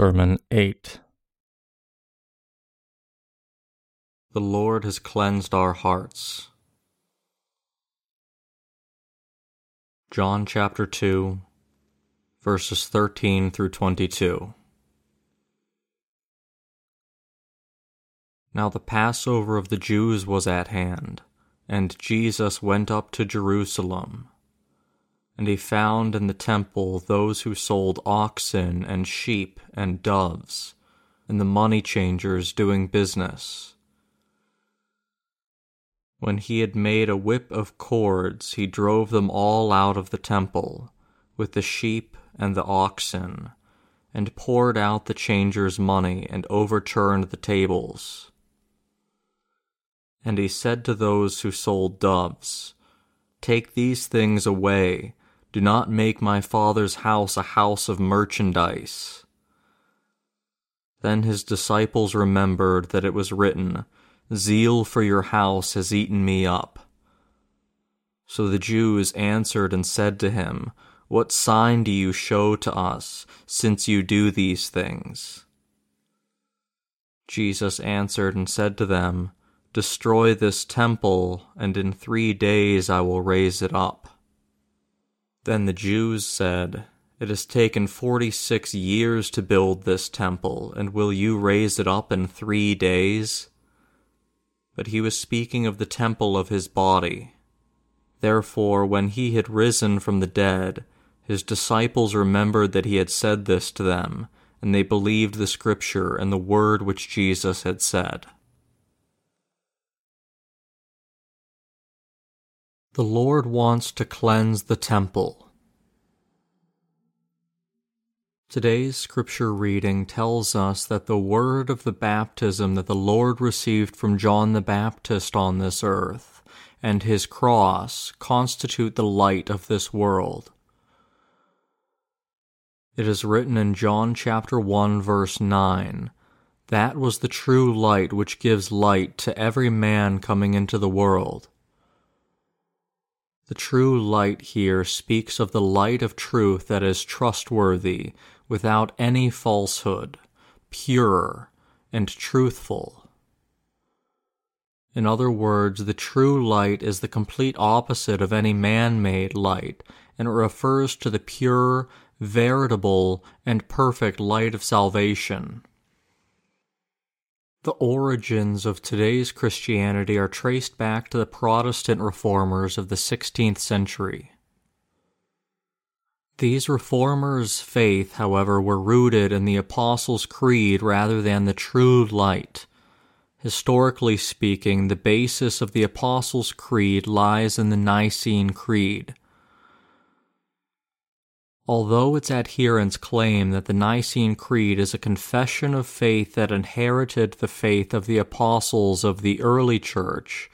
Sermon 8 The Lord has cleansed our hearts. John chapter 2, verses 13 through 22. Now the Passover of the Jews was at hand, and Jesus went up to Jerusalem. And he found in the temple those who sold oxen and sheep and doves, and the money changers doing business. When he had made a whip of cords, he drove them all out of the temple, with the sheep and the oxen, and poured out the changers' money, and overturned the tables. And he said to those who sold doves, Take these things away, do not make my father's house a house of merchandise. Then his disciples remembered that it was written, Zeal for your house has eaten me up. So the Jews answered and said to him, What sign do you show to us, since you do these things? Jesus answered and said to them, Destroy this temple, and in three days I will raise it up. Then the Jews said, It has taken forty six years to build this temple, and will you raise it up in three days? but he was speaking of the temple of his body. Therefore, when he had risen from the dead, his disciples remembered that he had said this to them, and they believed the scripture and the word which Jesus had said. The Lord wants to cleanse the temple. Today's scripture reading tells us that the word of the baptism that the Lord received from John the Baptist on this earth and his cross constitute the light of this world. It is written in John chapter 1 verse 9, That was the true light which gives light to every man coming into the world. The true light here speaks of the light of truth that is trustworthy, without any falsehood, pure and truthful. In other words, the true light is the complete opposite of any man made light, and it refers to the pure, veritable, and perfect light of salvation. The origins of today's Christianity are traced back to the Protestant reformers of the 16th century. These reformers' faith, however, were rooted in the Apostles' Creed rather than the true light. Historically speaking, the basis of the Apostles' Creed lies in the Nicene Creed. Although its adherents claim that the Nicene Creed is a confession of faith that inherited the faith of the apostles of the early church,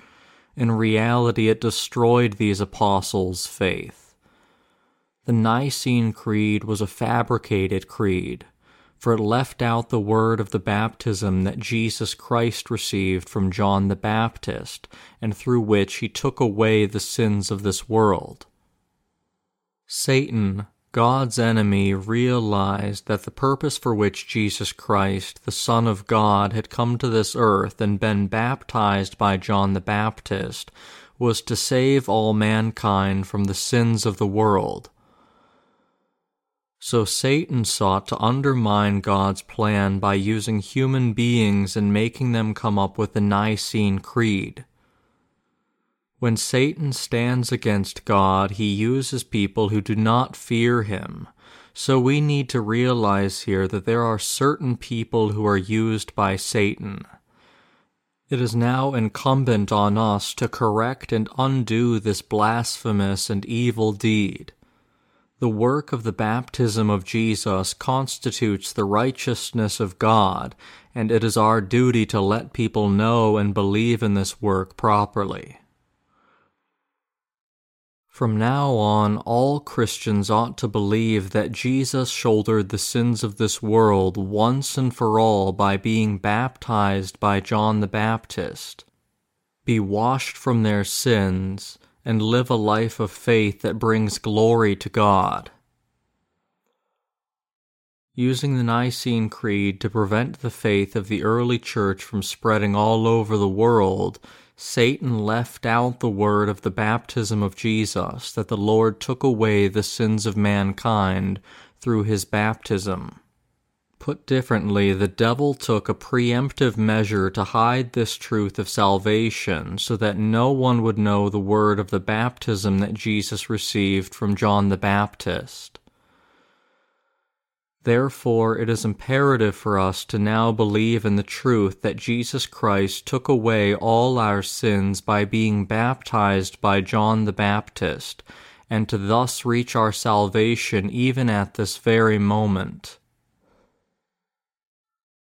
in reality it destroyed these apostles' faith. The Nicene Creed was a fabricated creed, for it left out the word of the baptism that Jesus Christ received from John the Baptist, and through which he took away the sins of this world. Satan, God's enemy, realized that the purpose for which Jesus Christ, the Son of God, had come to this earth and been baptized by John the Baptist was to save all mankind from the sins of the world so Satan sought to undermine God's plan by using human beings and making them come up with the Nicene Creed. When Satan stands against God, he uses people who do not fear him. So we need to realize here that there are certain people who are used by Satan. It is now incumbent on us to correct and undo this blasphemous and evil deed. The work of the baptism of Jesus constitutes the righteousness of God, and it is our duty to let people know and believe in this work properly. From now on, all Christians ought to believe that Jesus shouldered the sins of this world once and for all by being baptized by John the Baptist, be washed from their sins, and live a life of faith that brings glory to God. Using the Nicene Creed to prevent the faith of the early church from spreading all over the world, Satan left out the word of the baptism of Jesus, that the Lord took away the sins of mankind through his baptism. Put differently, the devil took a preemptive measure to hide this truth of salvation so that no one would know the word of the baptism that Jesus received from John the Baptist. Therefore, it is imperative for us to now believe in the truth that Jesus Christ took away all our sins by being baptized by John the Baptist, and to thus reach our salvation even at this very moment.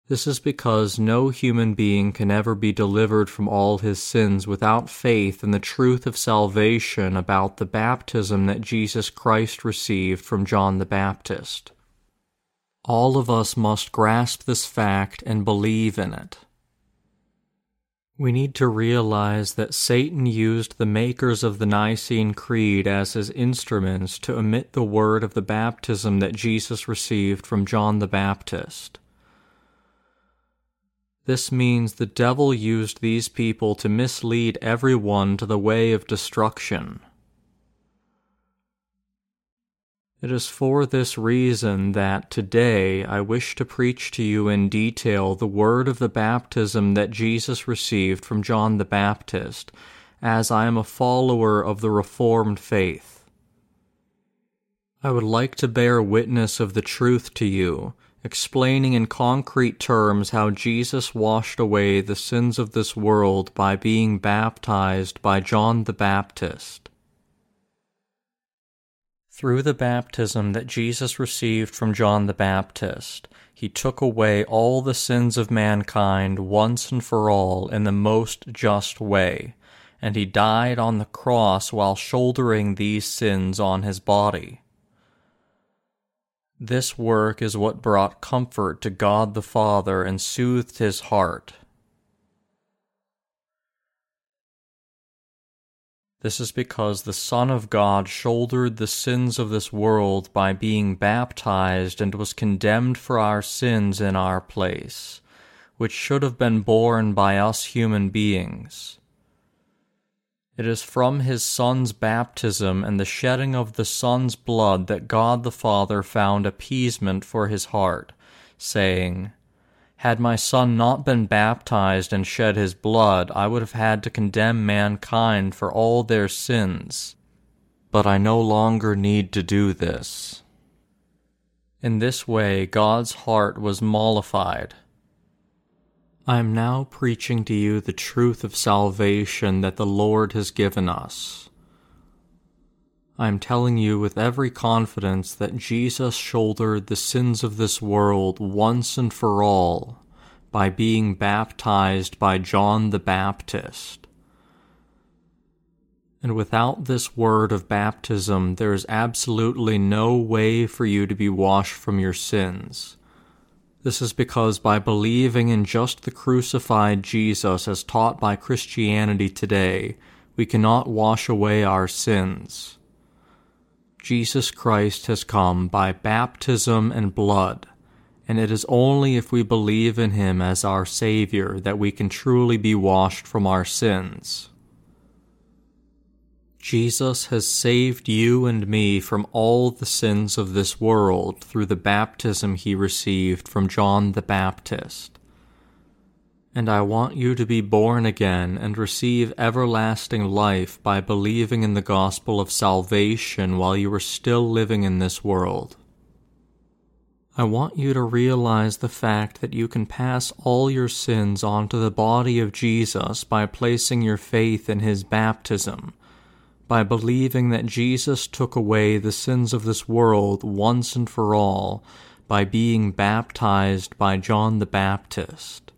This is because no human being can ever be delivered from all his sins without faith in the truth of salvation about the baptism that Jesus Christ received from John the Baptist. All of us must grasp this fact and believe in it. We need to realize that Satan used the makers of the Nicene Creed as his instruments to omit the word of the baptism that Jesus received from John the Baptist. This means the devil used these people to mislead everyone to the way of destruction. It is for this reason that today I wish to preach to you in detail the word of the baptism that Jesus received from John the Baptist, as I am a follower of the Reformed faith. I would like to bear witness of the truth to you explaining in concrete terms how Jesus washed away the sins of this world by being baptized by John the Baptist. Through the baptism that Jesus received from John the Baptist, he took away all the sins of mankind once and for all in the most just way, and he died on the cross while shouldering these sins on his body. This work is what brought comfort to God the Father and soothed his heart. This is because the Son of God shouldered the sins of this world by being baptized and was condemned for our sins in our place, which should have been borne by us human beings. It is from his Son's baptism and the shedding of the Son's blood that God the Father found appeasement for his heart, saying, Had my Son not been baptized and shed his blood, I would have had to condemn mankind for all their sins. But I no longer need to do this. In this way, God's heart was mollified I am now preaching to you the truth of salvation that the Lord has given us. I am telling you with every confidence that Jesus shouldered the sins of this world once and for all by being baptized by John the Baptist. And without this word of baptism, there is absolutely no way for you to be washed from your sins. This is because by believing in just the crucified Jesus as taught by Christianity today, we cannot wash away our sins. Jesus Christ has come by baptism and blood, and it is only if we believe in him as our Savior that we can truly be washed from our sins. Jesus has saved you and me from all the sins of this world through the baptism he received from John the Baptist. And I want you to be born again and receive everlasting life by believing in the gospel of salvation while you are still living in this world. I want you to realize the fact that you can pass all your sins onto the body of Jesus by placing your faith in his baptism by believing that Jesus took away the sins of this world once and for all by being baptized by John the Baptist.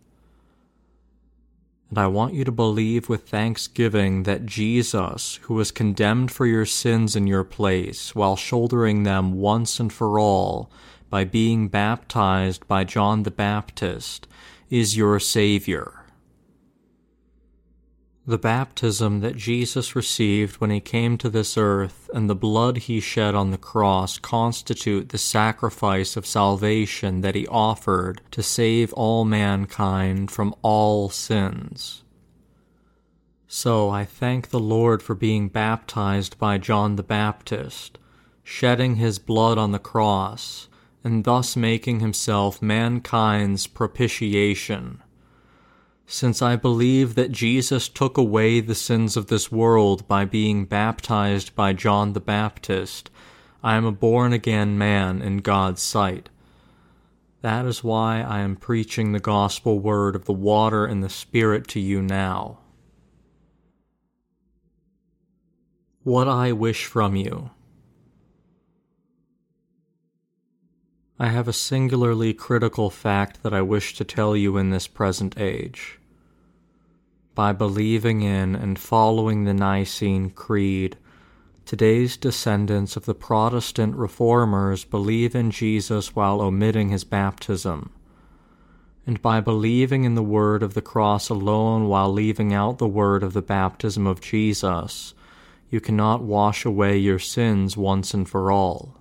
And I want you to believe with thanksgiving that Jesus, who was condemned for your sins in your place while shouldering them once and for all by being baptized by John the Baptist, is your Savior. The baptism that Jesus received when he came to this earth and the blood he shed on the cross constitute the sacrifice of salvation that he offered to save all mankind from all sins. So I thank the Lord for being baptized by John the Baptist, shedding his blood on the cross, and thus making himself mankind's propitiation since I believe that Jesus took away the sins of this world by being baptized by John the Baptist, I am a born again man in God's sight. That is why I am preaching the gospel word of the water and the Spirit to you now. What I wish from you. I have a singularly critical fact that I wish to tell you in this present age by believing in and following the Nicene Creed, today's descendants of the Protestant reformers believe in Jesus while omitting his baptism. And by believing in the word of the cross alone while leaving out the word of the baptism of Jesus, you cannot wash away your sins once and for all.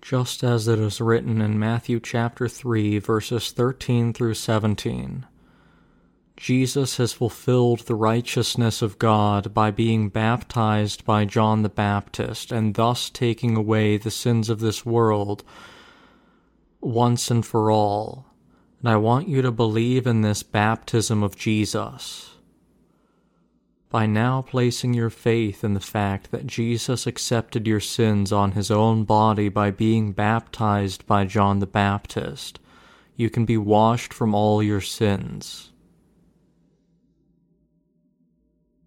Just as it is written in Matthew chapter 3 verses 13 through 17, Jesus has fulfilled the righteousness of God by being baptized by John the Baptist and thus taking away the sins of this world once and for all. And I want you to believe in this baptism of Jesus. By now placing your faith in the fact that Jesus accepted your sins on his own body by being baptized by John the Baptist, you can be washed from all your sins.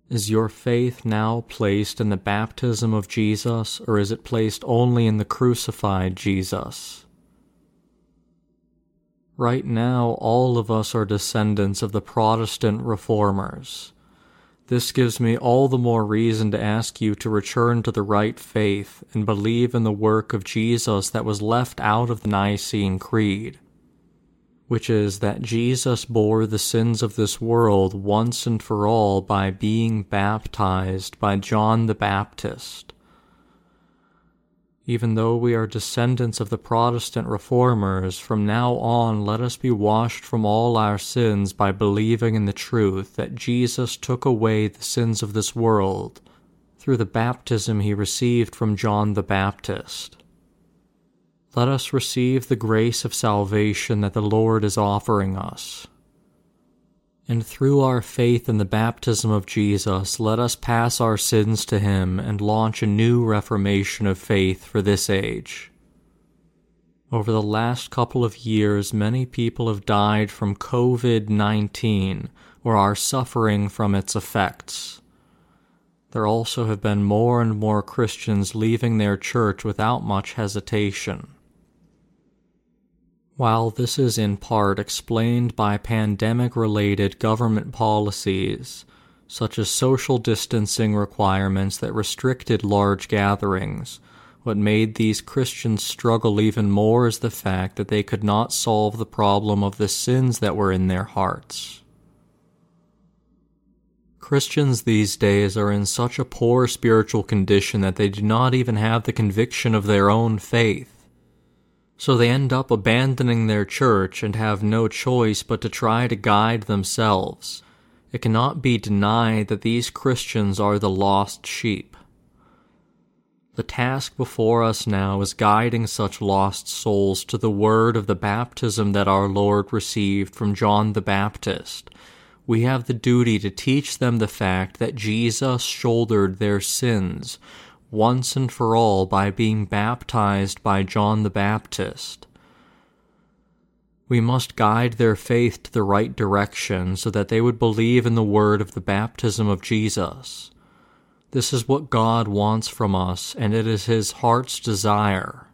Is your faith now placed in the baptism of Jesus, or is it placed only in the crucified Jesus? Right now, all of us are descendants of the Protestant reformers. This gives me all the more reason to ask you to return to the right faith and believe in the work of Jesus that was left out of the Nicene Creed which is that Jesus bore the sins of this world once and for all by being baptized by John the Baptist. Even though we are descendants of the Protestant reformers, from now on let us be washed from all our sins by believing in the truth that Jesus took away the sins of this world through the baptism he received from John the Baptist let us receive the grace of salvation that the Lord is offering us. And through our faith in the baptism of Jesus, let us pass our sins to Him and launch a new reformation of faith for this age. Over the last couple of years, many people have died from COVID 19 or are suffering from its effects. There also have been more and more Christians leaving their church without much hesitation. While this is in part explained by pandemic related government policies, such as social distancing requirements that restricted large gatherings, what made these Christians struggle even more is the fact that they could not solve the problem of the sins that were in their hearts. Christians these days are in such a poor spiritual condition that they do not even have the conviction of their own faith. So they end up abandoning their church and have no choice but to try to guide themselves. It cannot be denied that these Christians are the lost sheep. The task before us now is guiding such lost souls to the word of the baptism that our Lord received from John the Baptist. We have the duty to teach them the fact that Jesus shouldered their sins once and for all by being baptized by John the Baptist. We must guide their faith to the right direction so that they would believe in the word of the baptism of Jesus. This is what God wants from us, and it is His heart's desire.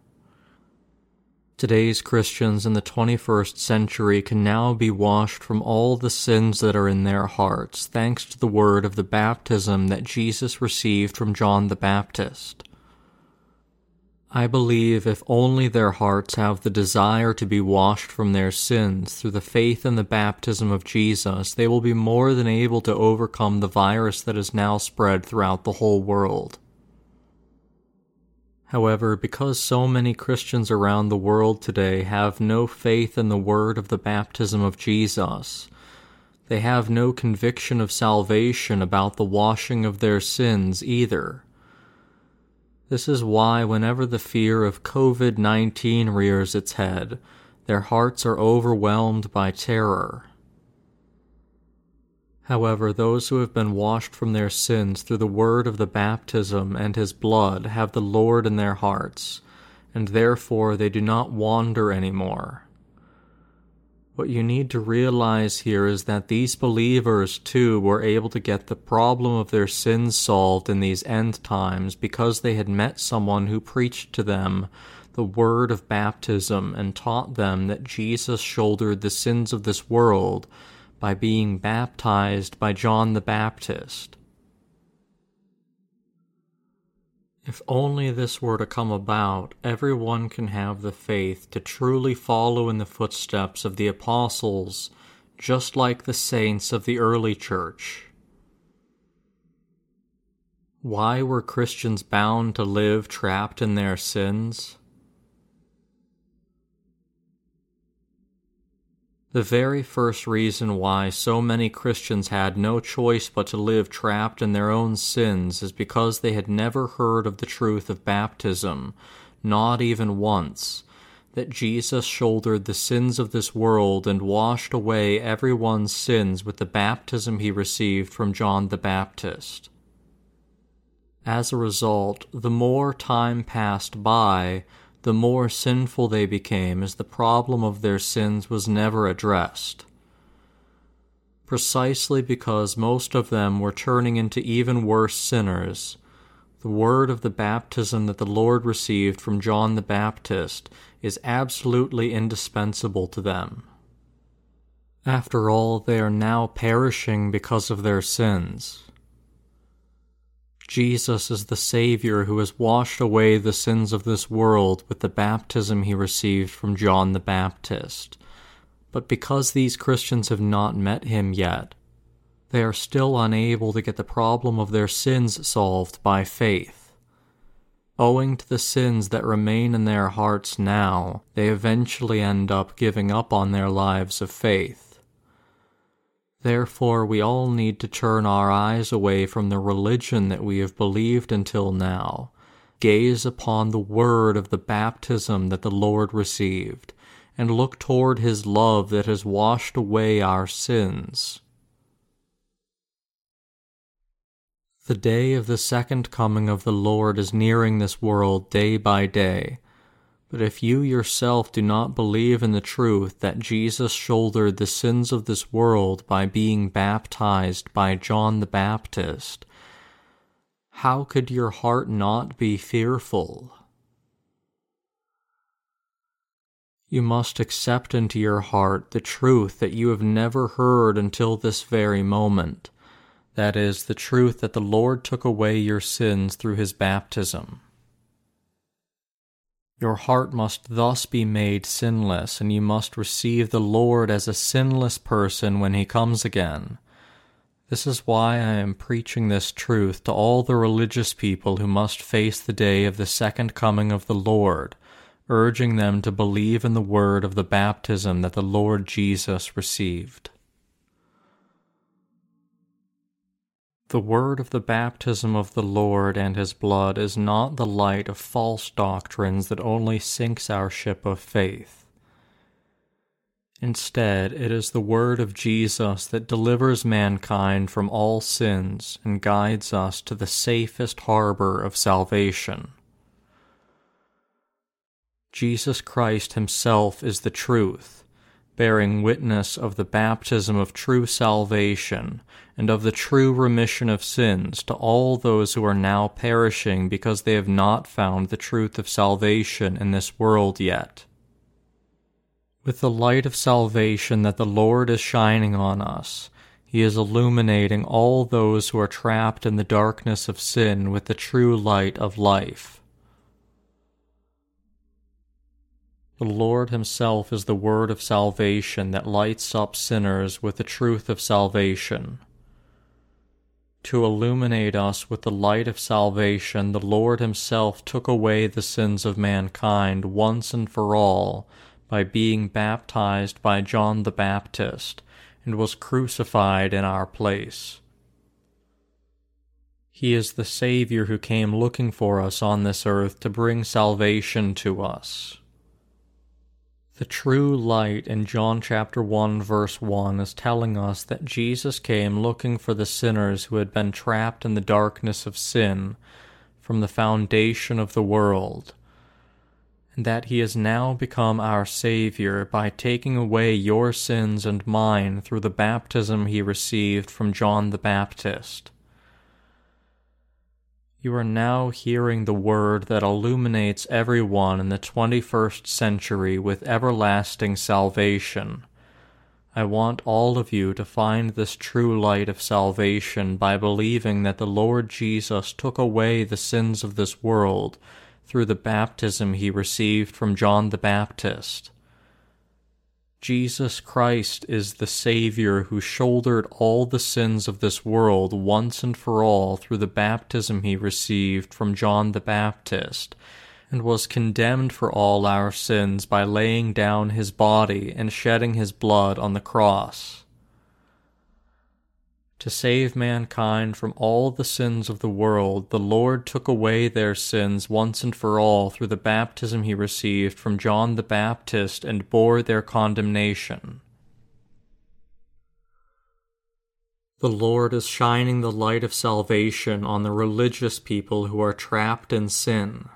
Today's Christians in the 21st century can now be washed from all the sins that are in their hearts, thanks to the word of the baptism that Jesus received from John the Baptist. I believe if only their hearts have the desire to be washed from their sins through the faith in the baptism of Jesus, they will be more than able to overcome the virus that is now spread throughout the whole world. However, because so many Christians around the world today have no faith in the word of the baptism of Jesus, they have no conviction of salvation about the washing of their sins either. This is why, whenever the fear of COVID 19 rears its head, their hearts are overwhelmed by terror. However, those who have been washed from their sins through the word of the baptism and his blood have the Lord in their hearts, and therefore they do not wander any more. What you need to realize here is that these believers too were able to get the problem of their sins solved in these end times because they had met someone who preached to them the word of baptism and taught them that Jesus shouldered the sins of this world by being baptized by John the Baptist. If only this were to come about, everyone can have the faith to truly follow in the footsteps of the apostles, just like the saints of the early church. Why were Christians bound to live trapped in their sins? The very first reason why so many Christians had no choice but to live trapped in their own sins is because they had never heard of the truth of baptism, not even once, that Jesus shouldered the sins of this world and washed away everyone's sins with the baptism he received from John the Baptist. As a result, the more time passed by, the more sinful they became as the problem of their sins was never addressed. Precisely because most of them were turning into even worse sinners, the word of the baptism that the Lord received from John the Baptist is absolutely indispensable to them. After all, they are now perishing because of their sins. Jesus is the Savior who has washed away the sins of this world with the baptism he received from John the Baptist. But because these Christians have not met him yet, they are still unable to get the problem of their sins solved by faith. Owing to the sins that remain in their hearts now, they eventually end up giving up on their lives of faith. Therefore, we all need to turn our eyes away from the religion that we have believed until now, gaze upon the word of the baptism that the Lord received, and look toward his love that has washed away our sins. The day of the second coming of the Lord is nearing this world day by day. But if you yourself do not believe in the truth that Jesus shouldered the sins of this world by being baptized by John the Baptist, how could your heart not be fearful? You must accept into your heart the truth that you have never heard until this very moment. That is, the truth that the Lord took away your sins through his baptism. Your heart must thus be made sinless, and you must receive the Lord as a sinless person when he comes again. This is why I am preaching this truth to all the religious people who must face the day of the second coming of the Lord, urging them to believe in the word of the baptism that the Lord Jesus received. The word of the baptism of the Lord and his blood is not the light of false doctrines that only sinks our ship of faith. Instead, it is the word of Jesus that delivers mankind from all sins and guides us to the safest harbor of salvation. Jesus Christ himself is the truth bearing witness of the baptism of true salvation and of the true remission of sins to all those who are now perishing because they have not found the truth of salvation in this world yet. With the light of salvation that the Lord is shining on us, He is illuminating all those who are trapped in the darkness of sin with the true light of life. The Lord Himself is the word of salvation that lights up sinners with the truth of salvation. To illuminate us with the light of salvation, the Lord Himself took away the sins of mankind once and for all by being baptized by John the Baptist and was crucified in our place. He is the Savior who came looking for us on this earth to bring salvation to us. The true light in John chapter 1 verse 1 is telling us that Jesus came looking for the sinners who had been trapped in the darkness of sin from the foundation of the world, and that he has now become our Savior by taking away your sins and mine through the baptism he received from John the Baptist. You are now hearing the word that illuminates everyone in the 21st century with everlasting salvation. I want all of you to find this true light of salvation by believing that the Lord Jesus took away the sins of this world through the baptism he received from John the Baptist. Jesus Christ is the Savior who shouldered all the sins of this world once and for all through the baptism he received from John the Baptist, and was condemned for all our sins by laying down his body and shedding his blood on the cross to save mankind from all the sins of the world, the Lord took away their sins once and for all through the baptism he received from John the Baptist and bore their condemnation. The Lord is shining the light of salvation on the religious people who are trapped in sin.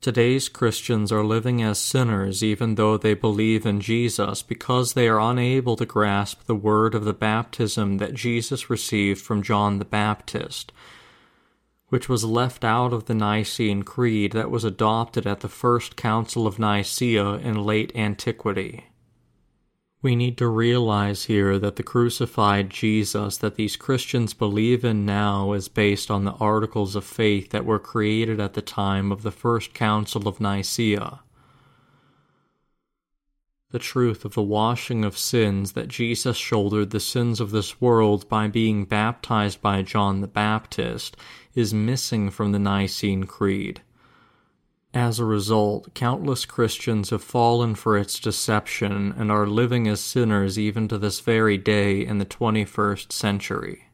Today's Christians are living as sinners even though they believe in Jesus because they are unable to grasp the word of the baptism that Jesus received from John the Baptist, which was left out of the Nicene Creed that was adopted at the First Council of Nicaea in late antiquity. We need to realize here that the crucified Jesus that these Christians believe in now is based on the articles of faith that were created at the time of the First Council of Nicaea. The truth of the washing of sins that Jesus shouldered the sins of this world by being baptized by John the Baptist is missing from the Nicene Creed. As a result, countless Christians have fallen for its deception and are living as sinners even to this very day in the 21st century.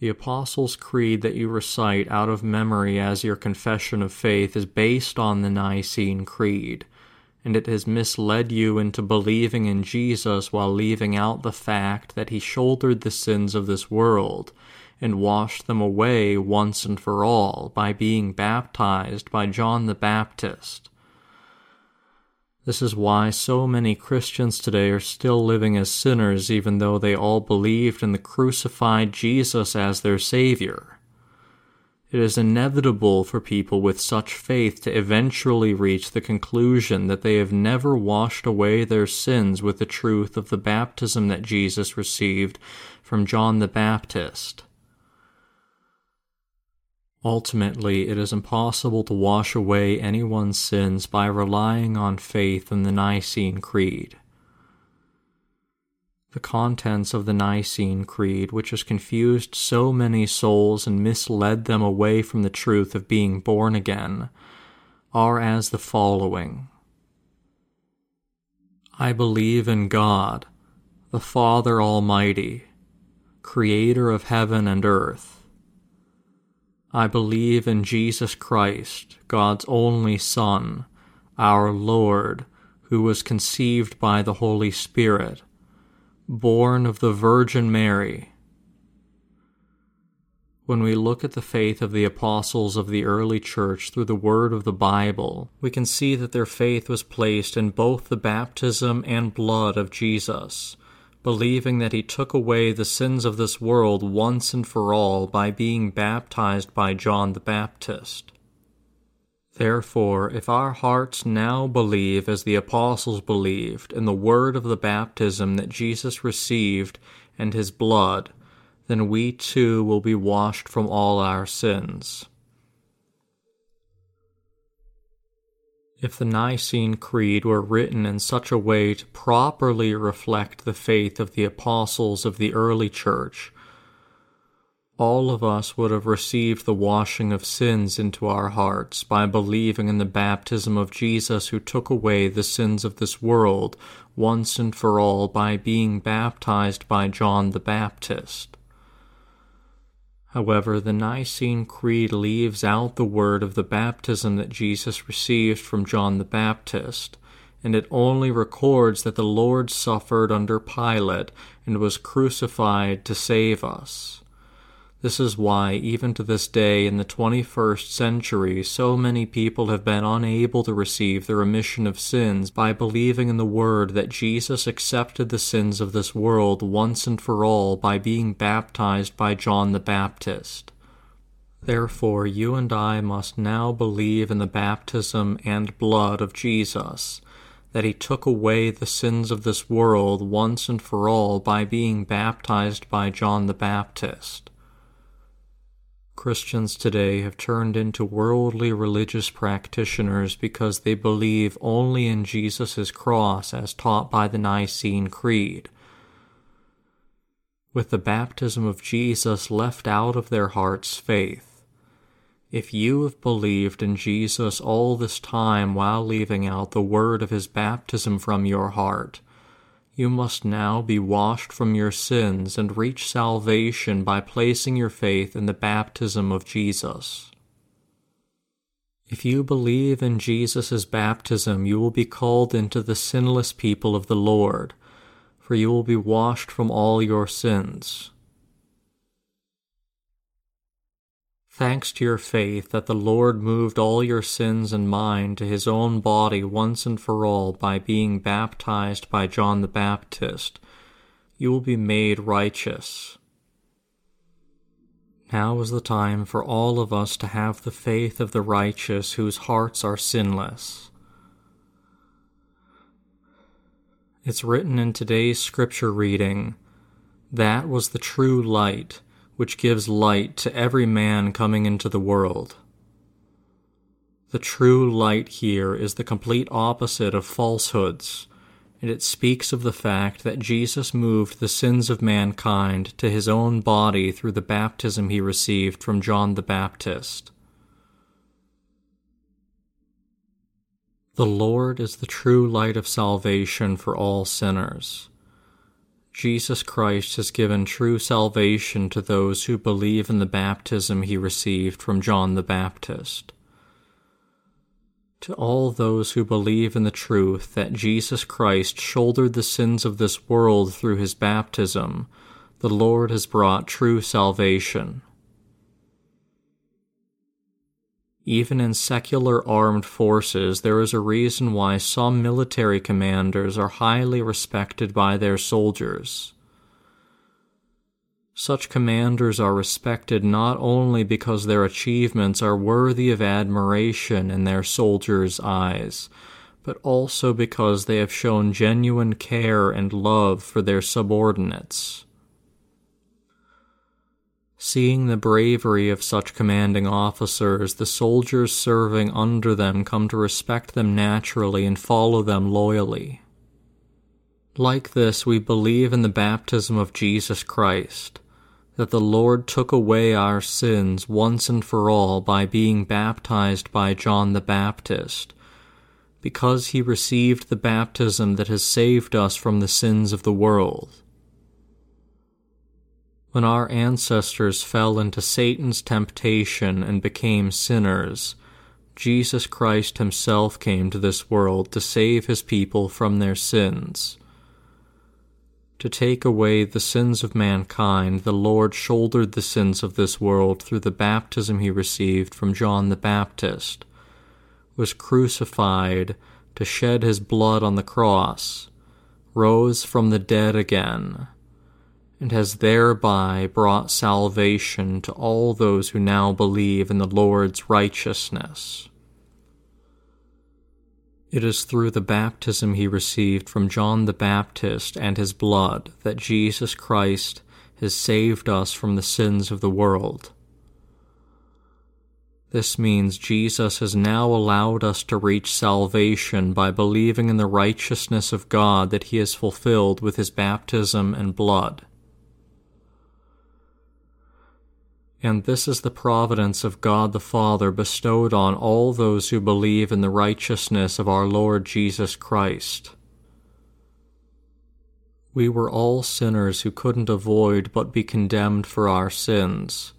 The Apostles' Creed that you recite out of memory as your confession of faith is based on the Nicene Creed, and it has misled you into believing in Jesus while leaving out the fact that he shouldered the sins of this world and washed them away once and for all by being baptized by John the Baptist. This is why so many Christians today are still living as sinners even though they all believed in the crucified Jesus as their Savior. It is inevitable for people with such faith to eventually reach the conclusion that they have never washed away their sins with the truth of the baptism that Jesus received from John the Baptist. Ultimately, it is impossible to wash away anyone's sins by relying on faith in the Nicene Creed. The contents of the Nicene Creed, which has confused so many souls and misled them away from the truth of being born again, are as the following I believe in God, the Father Almighty, creator of heaven and earth I believe in Jesus Christ, God's only Son, our Lord, who was conceived by the Holy Spirit, born of the Virgin Mary. When we look at the faith of the apostles of the early church through the word of the Bible, we can see that their faith was placed in both the baptism and blood of Jesus believing that he took away the sins of this world once and for all by being baptized by John the Baptist. Therefore, if our hearts now believe as the apostles believed in the word of the baptism that Jesus received and his blood, then we too will be washed from all our sins. If the Nicene Creed were written in such a way to properly reflect the faith of the apostles of the early church, all of us would have received the washing of sins into our hearts by believing in the baptism of Jesus who took away the sins of this world once and for all by being baptized by John the Baptist. However, the Nicene Creed leaves out the word of the baptism that Jesus received from John the Baptist, and it only records that the Lord suffered under Pilate and was crucified to save us. This is why, even to this day in the 21st century, so many people have been unable to receive the remission of sins by believing in the word that Jesus accepted the sins of this world once and for all by being baptized by John the Baptist. Therefore, you and I must now believe in the baptism and blood of Jesus, that he took away the sins of this world once and for all by being baptized by John the Baptist. Christians today have turned into worldly religious practitioners because they believe only in Jesus' cross as taught by the Nicene Creed. With the baptism of Jesus left out of their heart's faith. If you have believed in Jesus all this time while leaving out the word of his baptism from your heart, you must now be washed from your sins and reach salvation by placing your faith in the baptism of Jesus. If you believe in Jesus' baptism, you will be called into the sinless people of the Lord, for you will be washed from all your sins. Thanks to your faith that the Lord moved all your sins and mine to his own body once and for all by being baptized by John the Baptist, you will be made righteous. Now is the time for all of us to have the faith of the righteous whose hearts are sinless. It's written in today's scripture reading, That was the true light which gives light to every man coming into the world. The true light here is the complete opposite of falsehoods, and it speaks of the fact that Jesus moved the sins of mankind to his own body through the baptism he received from John the Baptist. The Lord is the true light of salvation for all sinners. Jesus Christ has given true salvation to those who believe in the baptism he received from John the Baptist. To all those who believe in the truth that Jesus Christ shouldered the sins of this world through his baptism, the Lord has brought true salvation. Even in secular armed forces, there is a reason why some military commanders are highly respected by their soldiers. Such commanders are respected not only because their achievements are worthy of admiration in their soldiers' eyes, but also because they have shown genuine care and love for their subordinates. Seeing the bravery of such commanding officers, the soldiers serving under them come to respect them naturally and follow them loyally. Like this, we believe in the baptism of Jesus Christ, that the Lord took away our sins once and for all by being baptized by John the Baptist, because he received the baptism that has saved us from the sins of the world. When our ancestors fell into Satan's temptation and became sinners, Jesus Christ Himself came to this world to save His people from their sins. To take away the sins of mankind, the Lord shouldered the sins of this world through the baptism He received from John the Baptist, was crucified to shed His blood on the cross, rose from the dead again and has thereby brought salvation to all those who now believe in the Lord's righteousness. It is through the baptism he received from John the Baptist and his blood that Jesus Christ has saved us from the sins of the world. This means Jesus has now allowed us to reach salvation by believing in the righteousness of God that He has fulfilled with His baptism and blood. And this is the providence of God the Father bestowed on all those who believe in the righteousness of our Lord Jesus Christ. We were all sinners who couldn't avoid but be condemned for our sins.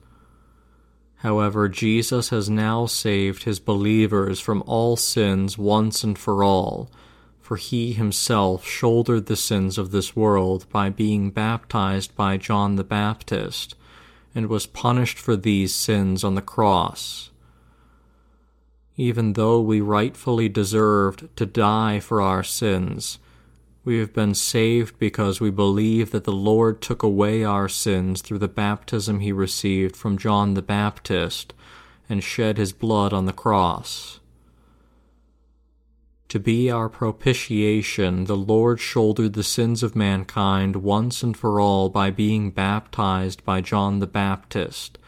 However, Jesus has now saved his believers from all sins once and for all, for he himself shouldered the sins of this world by being baptized by John the Baptist, and was punished for these sins on the cross. Even though we rightfully deserved to die for our sins, we have been saved because we believe that the Lord took away our sins through the baptism he received from John the Baptist and shed his blood on the cross. To be our propitiation, the Lord shouldered the sins of mankind once and for all by being baptized by John the Baptist,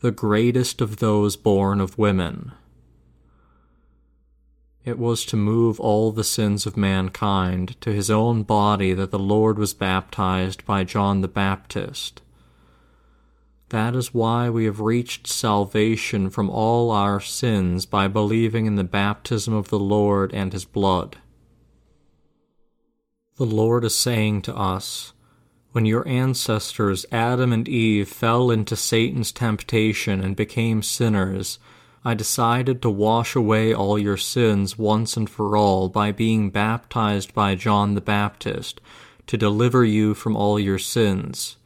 the greatest of those born of women. It was to move all the sins of mankind to his own body that the Lord was baptized by John the Baptist. That is why we have reached salvation from all our sins by believing in the baptism of the Lord and his blood. The Lord is saying to us, when your ancestors Adam and Eve fell into Satan's temptation and became sinners, I decided to wash away all your sins once and for all by being baptized by John the Baptist to deliver you from all your sins.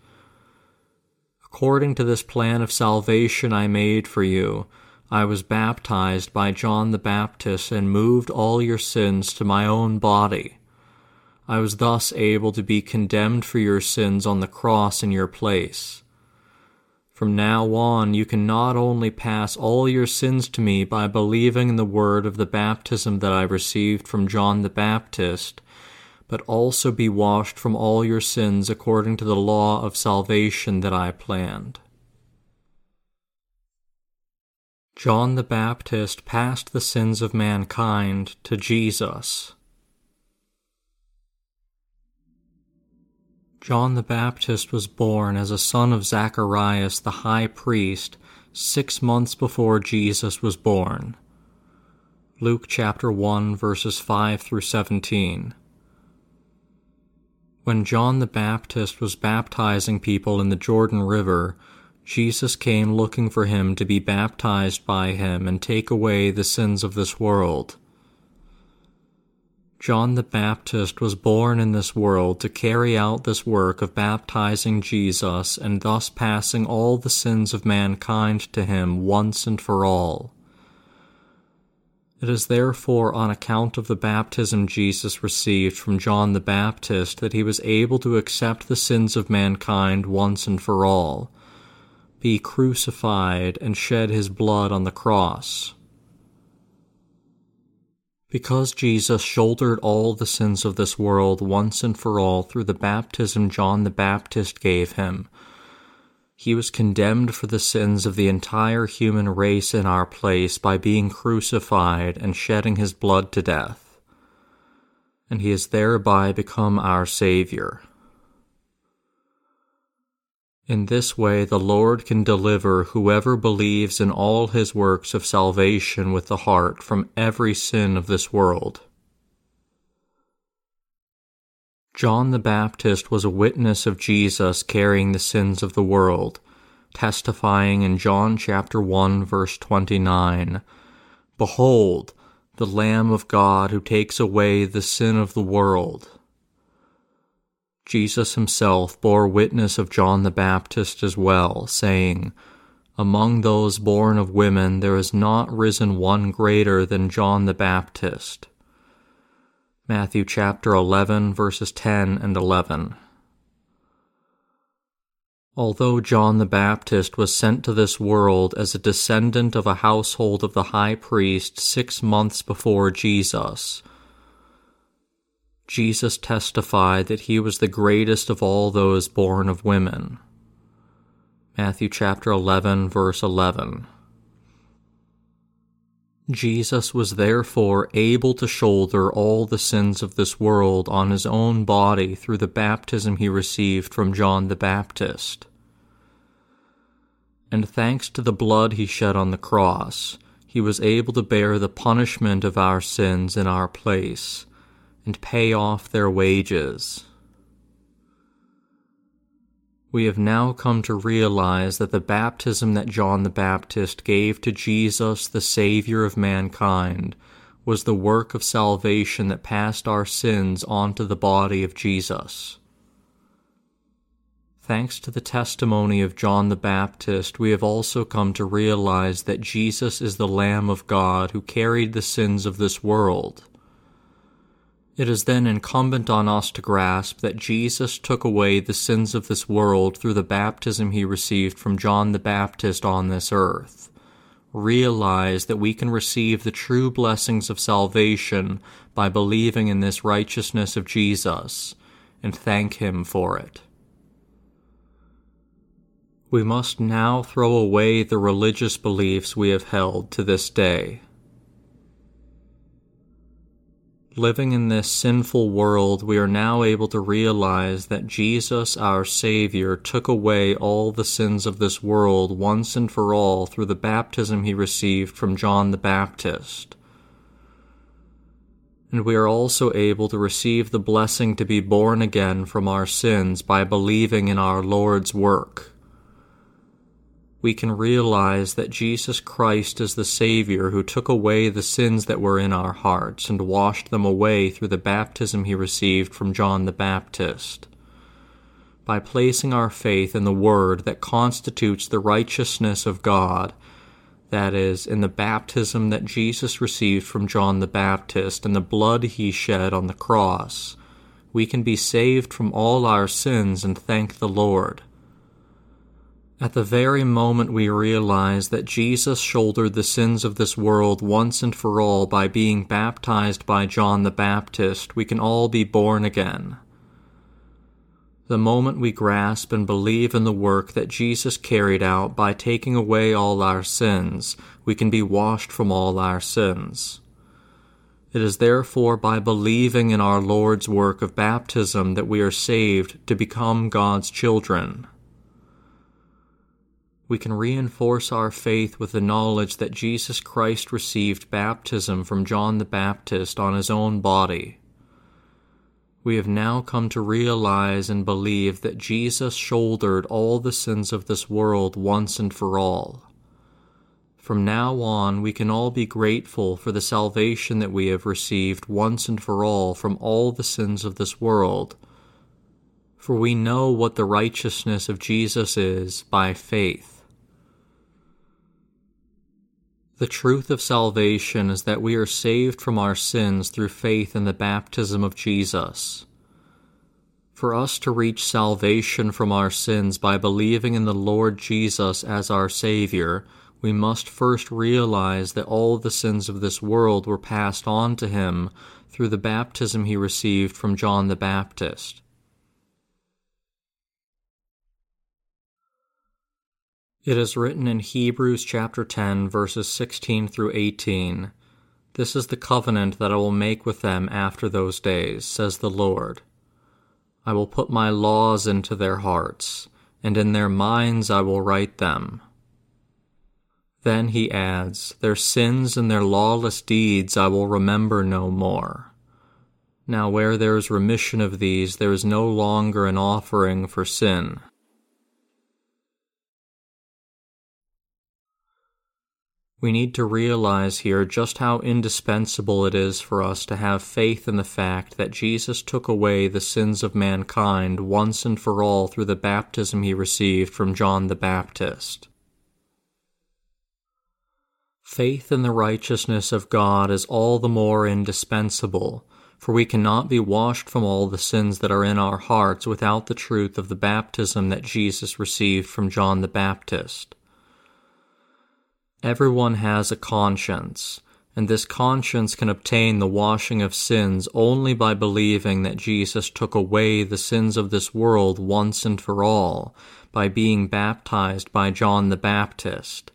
According to this plan of salvation I made for you, I was baptized by John the Baptist and moved all your sins to my own body. I was thus able to be condemned for your sins on the cross in your place. From now on, you can not only pass all your sins to me by believing in the word of the baptism that I received from John the Baptist, but also be washed from all your sins according to the law of salvation that I planned. John the Baptist passed the sins of mankind to Jesus. John the Baptist was born as a son of Zacharias the high priest six months before Jesus was born. Luke chapter 1 verses 5 through 17. When John the Baptist was baptizing people in the Jordan River, Jesus came looking for him to be baptized by him and take away the sins of this world. John the Baptist was born in this world to carry out this work of baptizing Jesus and thus passing all the sins of mankind to him once and for all. It is therefore on account of the baptism Jesus received from John the Baptist that he was able to accept the sins of mankind once and for all, be crucified, and shed his blood on the cross. Because Jesus shouldered all the sins of this world once and for all through the baptism John the Baptist gave him, he was condemned for the sins of the entire human race in our place by being crucified and shedding his blood to death. And he has thereby become our Savior. In this way, the Lord can deliver whoever believes in all his works of salvation with the heart from every sin of this world. John the Baptist was a witness of Jesus carrying the sins of the world, testifying in John chapter 1 verse 29, Behold, the Lamb of God who takes away the sin of the world. Jesus himself bore witness of John the Baptist as well, saying, Among those born of women there is not risen one greater than John the Baptist. Matthew chapter 11, verses 10 and 11. Although John the Baptist was sent to this world as a descendant of a household of the high priest six months before Jesus, Jesus testified that he was the greatest of all those born of women. Matthew chapter 11 verse 11. Jesus was therefore able to shoulder all the sins of this world on his own body through the baptism he received from John the Baptist. And thanks to the blood he shed on the cross, he was able to bear the punishment of our sins in our place and pay off their wages we have now come to realize that the baptism that John the Baptist gave to Jesus, the Savior of mankind, was the work of salvation that passed our sins onto the body of Jesus. Thanks to the testimony of John the Baptist, we have also come to realize that Jesus is the Lamb of God who carried the sins of this world. It is then incumbent on us to grasp that Jesus took away the sins of this world through the baptism he received from John the Baptist on this earth. Realize that we can receive the true blessings of salvation by believing in this righteousness of Jesus, and thank him for it. We must now throw away the religious beliefs we have held to this day. Living in this sinful world, we are now able to realize that Jesus, our Savior, took away all the sins of this world once and for all through the baptism he received from John the Baptist. And we are also able to receive the blessing to be born again from our sins by believing in our Lord's work we can realize that Jesus Christ is the Savior who took away the sins that were in our hearts and washed them away through the baptism he received from John the Baptist. By placing our faith in the Word that constitutes the righteousness of God, that is, in the baptism that Jesus received from John the Baptist and the blood he shed on the cross, we can be saved from all our sins and thank the Lord. At the very moment we realize that Jesus shouldered the sins of this world once and for all by being baptized by John the Baptist, we can all be born again. The moment we grasp and believe in the work that Jesus carried out by taking away all our sins, we can be washed from all our sins. It is therefore by believing in our Lord's work of baptism that we are saved to become God's children we can reinforce our faith with the knowledge that Jesus Christ received baptism from John the Baptist on his own body. We have now come to realize and believe that Jesus shouldered all the sins of this world once and for all. From now on, we can all be grateful for the salvation that we have received once and for all from all the sins of this world, for we know what the righteousness of Jesus is by faith. The truth of salvation is that we are saved from our sins through faith in the baptism of Jesus. For us to reach salvation from our sins by believing in the Lord Jesus as our Savior, we must first realize that all the sins of this world were passed on to Him through the baptism He received from John the Baptist. It is written in Hebrews chapter 10, verses 16 through 18 This is the covenant that I will make with them after those days, says the Lord. I will put my laws into their hearts, and in their minds I will write them. Then he adds, Their sins and their lawless deeds I will remember no more. Now, where there is remission of these, there is no longer an offering for sin. We need to realize here just how indispensable it is for us to have faith in the fact that Jesus took away the sins of mankind once and for all through the baptism he received from John the Baptist. Faith in the righteousness of God is all the more indispensable, for we cannot be washed from all the sins that are in our hearts without the truth of the baptism that Jesus received from John the Baptist. Everyone has a conscience, and this conscience can obtain the washing of sins only by believing that Jesus took away the sins of this world once and for all by being baptized by John the Baptist.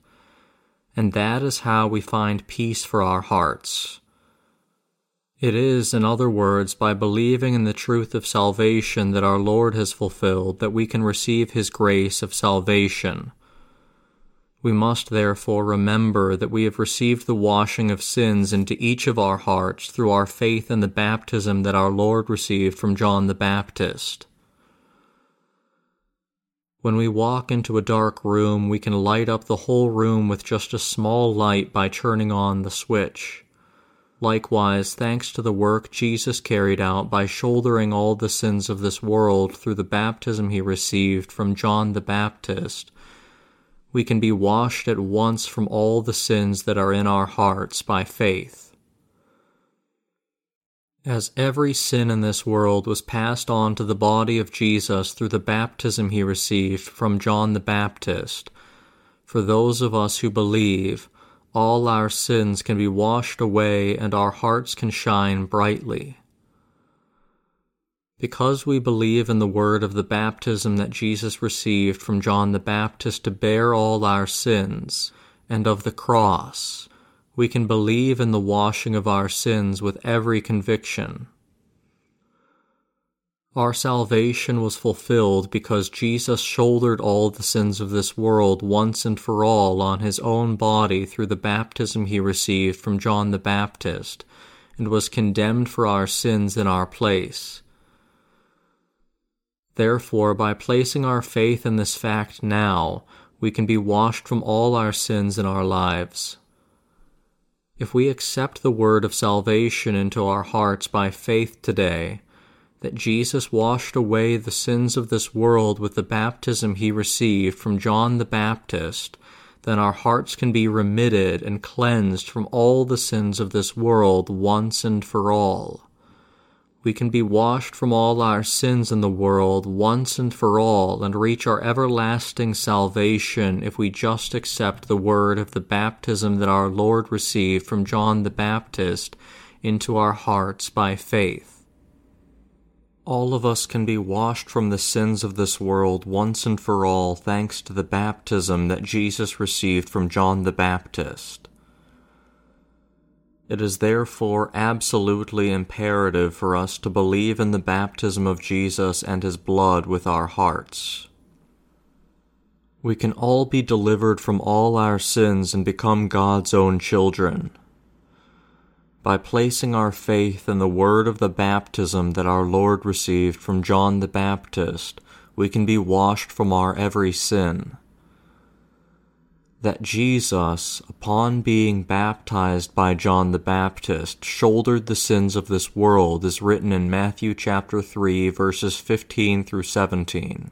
and that is how we find peace for our hearts. It is, in other words, by believing in the truth of salvation that our Lord has fulfilled that we can receive His grace of salvation. We must therefore remember that we have received the washing of sins into each of our hearts through our faith in the baptism that our Lord received from John the Baptist. When we walk into a dark room, we can light up the whole room with just a small light by turning on the switch. Likewise, thanks to the work Jesus carried out by shouldering all the sins of this world through the baptism he received from John the Baptist, we can be washed at once from all the sins that are in our hearts by faith. As every sin in this world was passed on to the body of Jesus through the baptism he received from John the Baptist, for those of us who believe, all our sins can be washed away and our hearts can shine brightly. Because we believe in the word of the baptism that Jesus received from John the Baptist to bear all our sins, and of the cross, we can believe in the washing of our sins with every conviction. Our salvation was fulfilled because Jesus shouldered all the sins of this world once and for all on his own body through the baptism he received from John the Baptist, and was condemned for our sins in our place. Therefore, by placing our faith in this fact now, we can be washed from all our sins in our lives. If we accept the word of salvation into our hearts by faith today, that Jesus washed away the sins of this world with the baptism he received from John the Baptist, then our hearts can be remitted and cleansed from all the sins of this world once and for all. We can be washed from all our sins in the world once and for all and reach our everlasting salvation if we just accept the word of the baptism that our Lord received from John the Baptist into our hearts by faith. All of us can be washed from the sins of this world once and for all thanks to the baptism that Jesus received from John the Baptist. It is therefore absolutely imperative for us to believe in the baptism of Jesus and his blood with our hearts. We can all be delivered from all our sins and become God's own children by placing our faith in the word of the baptism that our Lord received from John the Baptist, we can be washed from our every sin. That Jesus, upon being baptized by John the Baptist, shouldered the sins of this world is written in Matthew chapter 3 verses 15 through 17.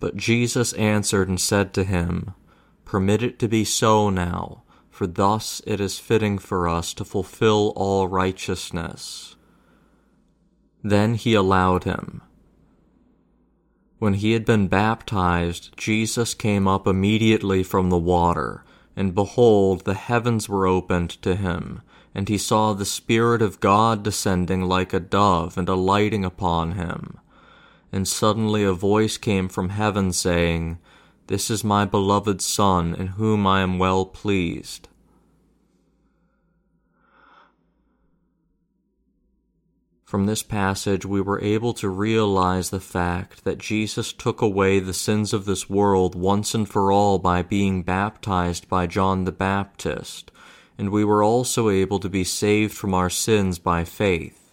But Jesus answered and said to him, Permit it to be so now for thus it is fitting for us to fulfill all righteousness. Then he allowed him. When he had been baptized, Jesus came up immediately from the water, and behold, the heavens were opened to him, and he saw the Spirit of God descending like a dove and alighting upon him. And suddenly a voice came from heaven saying, this is my beloved Son, in whom I am well pleased. From this passage, we were able to realize the fact that Jesus took away the sins of this world once and for all by being baptized by John the Baptist, and we were also able to be saved from our sins by faith.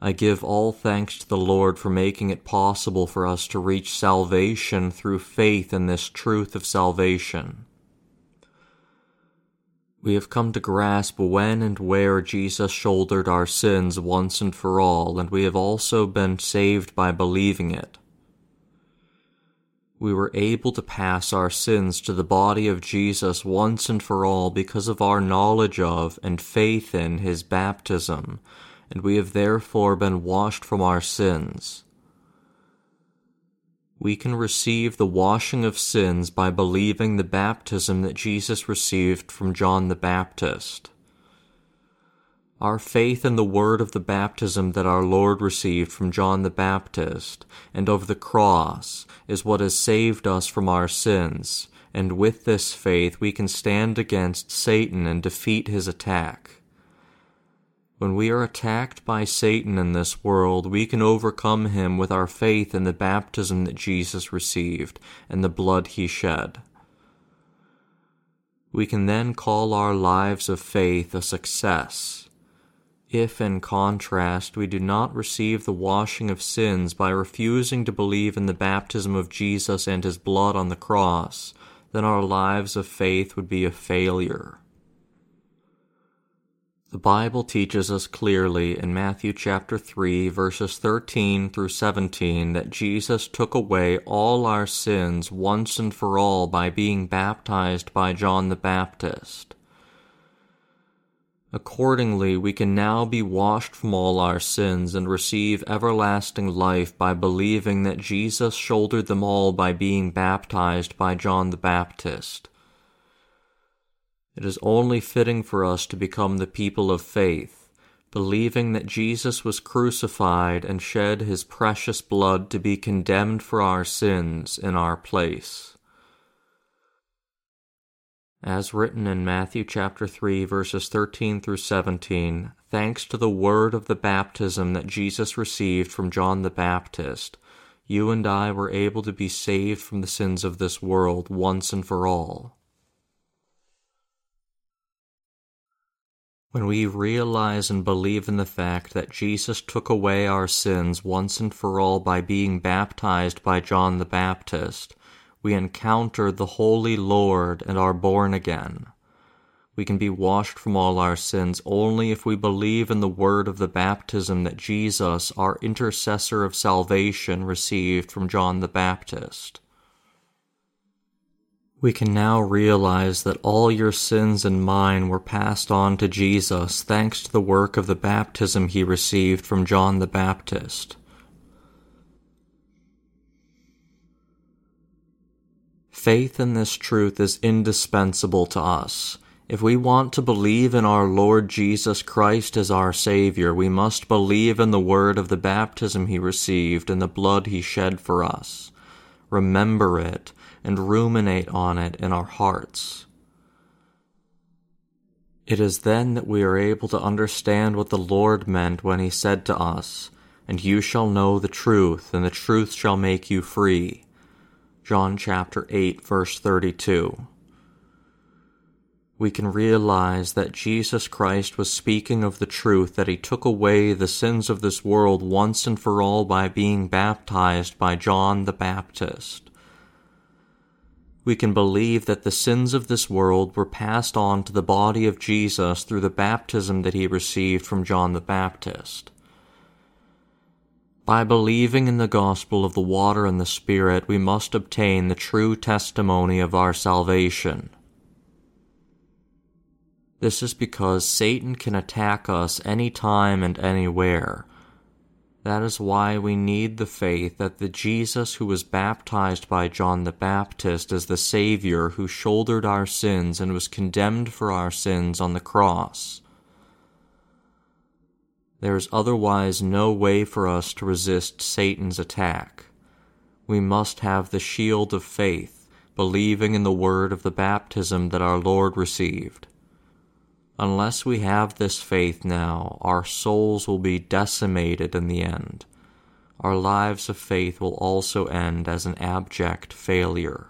I give all thanks to the Lord for making it possible for us to reach salvation through faith in this truth of salvation. We have come to grasp when and where Jesus shouldered our sins once and for all, and we have also been saved by believing it. We were able to pass our sins to the body of Jesus once and for all because of our knowledge of and faith in his baptism, and we have therefore been washed from our sins. We can receive the washing of sins by believing the baptism that Jesus received from John the Baptist. Our faith in the word of the baptism that our Lord received from John the Baptist and of the cross is what has saved us from our sins, and with this faith we can stand against Satan and defeat his attack. When we are attacked by Satan in this world, we can overcome him with our faith in the baptism that Jesus received and the blood he shed. We can then call our lives of faith a success if, in contrast, we do not receive the washing of sins by refusing to believe in the baptism of Jesus and his blood on the cross, then our lives of faith would be a failure. The Bible teaches us clearly in Matthew chapter 3 verses 13 through 17 that Jesus took away all our sins once and for all by being baptized by John the Baptist. Accordingly, we can now be washed from all our sins and receive everlasting life by believing that Jesus shouldered them all by being baptized by John the Baptist. It is only fitting for us to become the people of faith, believing that Jesus was crucified and shed his precious blood to be condemned for our sins in our place as written in Matthew chapter 3 verses 13 through 17, thanks to the word of the baptism that Jesus received from John the Baptist, you and I were able to be saved from the sins of this world once and for all. When we realize and believe in the fact that Jesus took away our sins once and for all by being baptized by John the Baptist, we encounter the Holy Lord and are born again. We can be washed from all our sins only if we believe in the word of the baptism that Jesus, our intercessor of salvation, received from John the Baptist. We can now realize that all your sins and mine were passed on to Jesus thanks to the work of the baptism he received from John the Baptist. Faith in this truth is indispensable to us. If we want to believe in our Lord Jesus Christ as our Savior, we must believe in the word of the baptism he received and the blood he shed for us. Remember it and ruminate on it in our hearts. It is then that we are able to understand what the Lord meant when he said to us, And you shall know the truth, and the truth shall make you free. John chapter 8, verse 32. We can realize that Jesus Christ was speaking of the truth that he took away the sins of this world once and for all by being baptized by John the Baptist. We can believe that the sins of this world were passed on to the body of Jesus through the baptism that he received from John the Baptist. By believing in the gospel of the water and the Spirit, we must obtain the true testimony of our salvation. This is because Satan can attack us any time and anywhere. That is why we need the faith that the Jesus who was baptized by John the Baptist is the Savior who shouldered our sins and was condemned for our sins on the cross. There is otherwise no way for us to resist Satan's attack. We must have the shield of faith, believing in the word of the baptism that our Lord received. Unless we have this faith now, our souls will be decimated in the end. Our lives of faith will also end as an abject failure.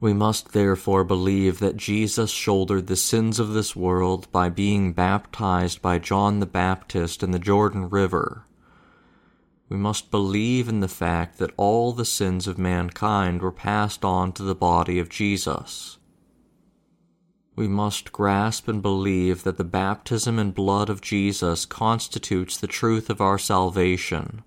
We must therefore believe that Jesus shouldered the sins of this world by being baptized by John the Baptist in the Jordan River. We must believe in the fact that all the sins of mankind were passed on to the body of Jesus. We must grasp and believe that the baptism and blood of Jesus constitutes the truth of our salvation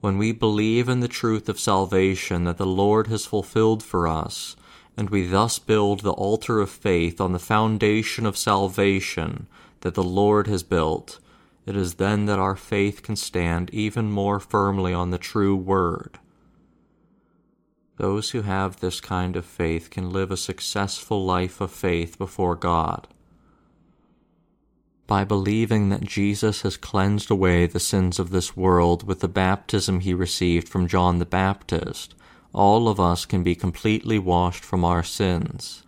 when we believe in the truth of salvation that the Lord has fulfilled for us, and we thus build the altar of faith on the foundation of salvation that the Lord has built, it is then that our faith can stand even more firmly on the true Word. Those who have this kind of faith can live a successful life of faith before God. By believing that Jesus has cleansed away the sins of this world with the baptism he received from John the Baptist, all of us can be completely washed from our sins.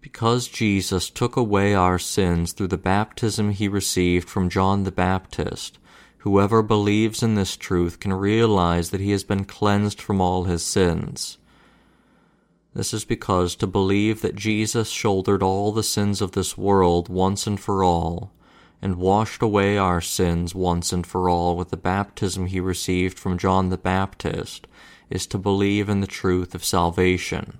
Because Jesus took away our sins through the baptism he received from John the Baptist, whoever believes in this truth can realize that he has been cleansed from all his sins. This is because to believe that Jesus shouldered all the sins of this world once and for all, and washed away our sins once and for all with the baptism he received from John the Baptist, is to believe in the truth of salvation.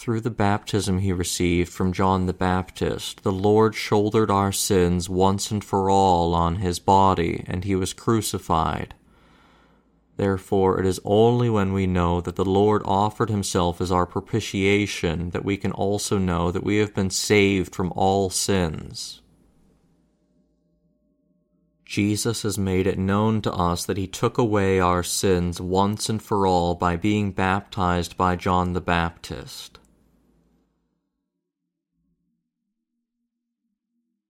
Through the baptism he received from John the Baptist, the Lord shouldered our sins once and for all on his body, and he was crucified. Therefore, it is only when we know that the Lord offered himself as our propitiation that we can also know that we have been saved from all sins. Jesus has made it known to us that he took away our sins once and for all by being baptized by John the Baptist.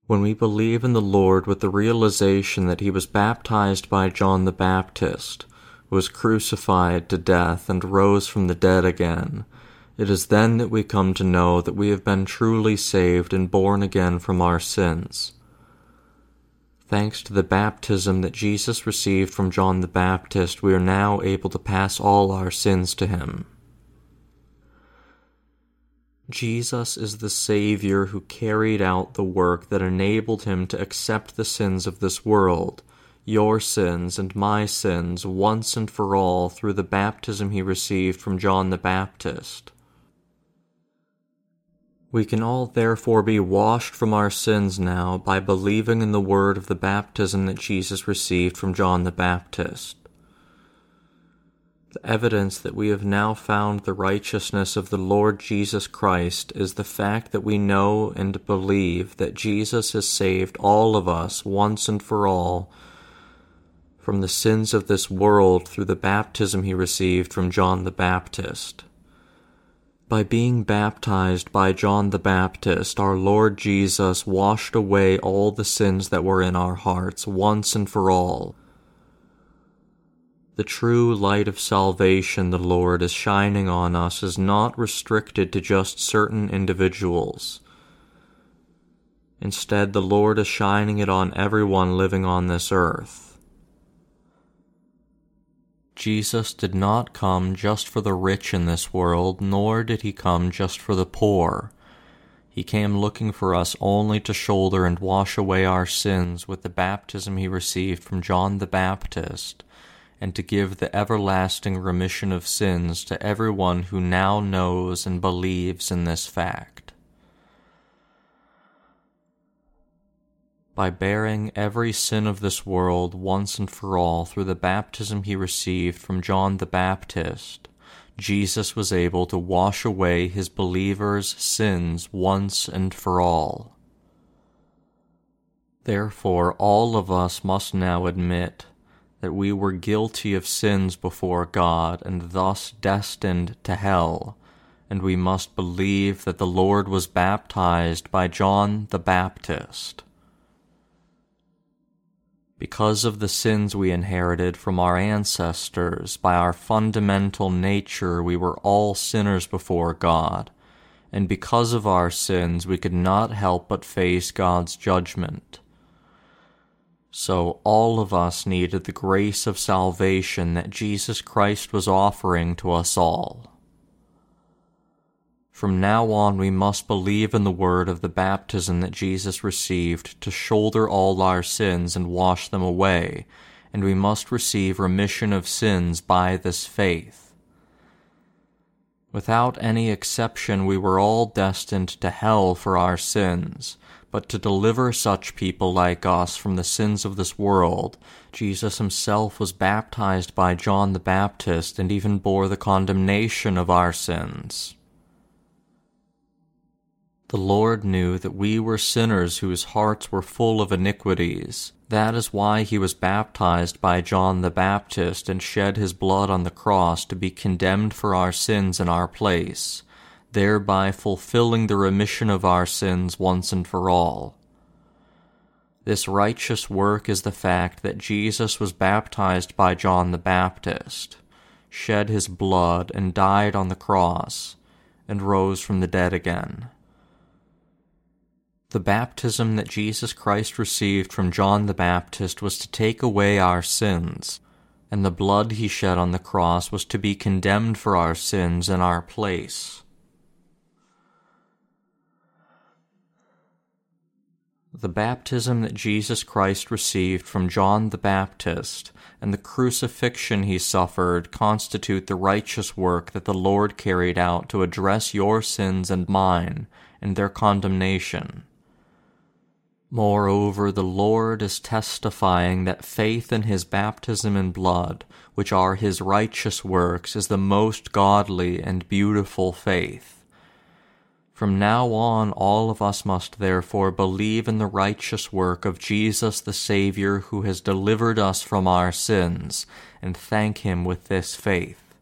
When we believe in the Lord with the realization that he was baptized by John the Baptist, was crucified to death, and rose from the dead again, it is then that we come to know that we have been truly saved and born again from our sins. Thanks to the baptism that Jesus received from John the Baptist, we are now able to pass all our sins to him. Jesus is the Savior who carried out the work that enabled him to accept the sins of this world your sins and my sins once and for all through the baptism he received from John the Baptist. We can all therefore be washed from our sins now by believing in the word of the baptism that Jesus received from John the Baptist. The evidence that we have now found the righteousness of the Lord Jesus Christ is the fact that we know and believe that Jesus has saved all of us once and for all from the sins of this world through the baptism he received from John the Baptist. By being baptized by John the Baptist, our Lord Jesus washed away all the sins that were in our hearts once and for all. The true light of salvation the Lord is shining on us is not restricted to just certain individuals. Instead, the Lord is shining it on everyone living on this earth. Jesus did not come just for the rich in this world, nor did he come just for the poor. He came looking for us only to shoulder and wash away our sins with the baptism he received from John the Baptist, and to give the everlasting remission of sins to everyone who now knows and believes in this fact. by bearing every sin of this world once and for all through the baptism he received from John the Baptist, Jesus was able to wash away his believers' sins once and for all. Therefore, all of us must now admit that we were guilty of sins before God and thus destined to hell, and we must believe that the Lord was baptized by John the Baptist. Because of the sins we inherited from our ancestors, by our fundamental nature, we were all sinners before God, and because of our sins, we could not help but face God's judgment. So all of us needed the grace of salvation that Jesus Christ was offering to us all. From now on, we must believe in the word of the baptism that Jesus received to shoulder all our sins and wash them away, and we must receive remission of sins by this faith. Without any exception, we were all destined to hell for our sins, but to deliver such people like us from the sins of this world, Jesus himself was baptized by John the Baptist and even bore the condemnation of our sins. The Lord knew that we were sinners whose hearts were full of iniquities. That is why he was baptized by John the Baptist and shed his blood on the cross to be condemned for our sins in our place, thereby fulfilling the remission of our sins once and for all. This righteous work is the fact that Jesus was baptized by John the Baptist, shed his blood, and died on the cross, and rose from the dead again. The baptism that Jesus Christ received from John the Baptist was to take away our sins, and the blood he shed on the cross was to be condemned for our sins in our place. The baptism that Jesus Christ received from John the Baptist and the crucifixion he suffered constitute the righteous work that the Lord carried out to address your sins and mine and their condemnation. Moreover, the Lord is testifying that faith in his baptism and blood, which are his righteous works, is the most godly and beautiful faith. From now on, all of us must therefore believe in the righteous work of Jesus the Saviour who has delivered us from our sins, and thank him with this faith.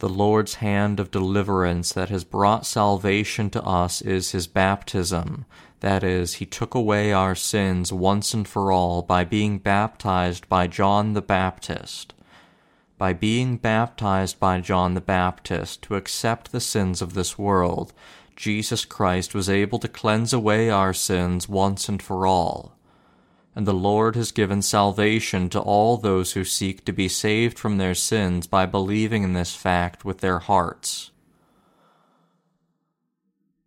The Lord's hand of deliverance that has brought salvation to us is his baptism. That is, he took away our sins once and for all by being baptized by John the Baptist. By being baptized by John the Baptist to accept the sins of this world, Jesus Christ was able to cleanse away our sins once and for all and the Lord has given salvation to all those who seek to be saved from their sins by believing in this fact with their hearts.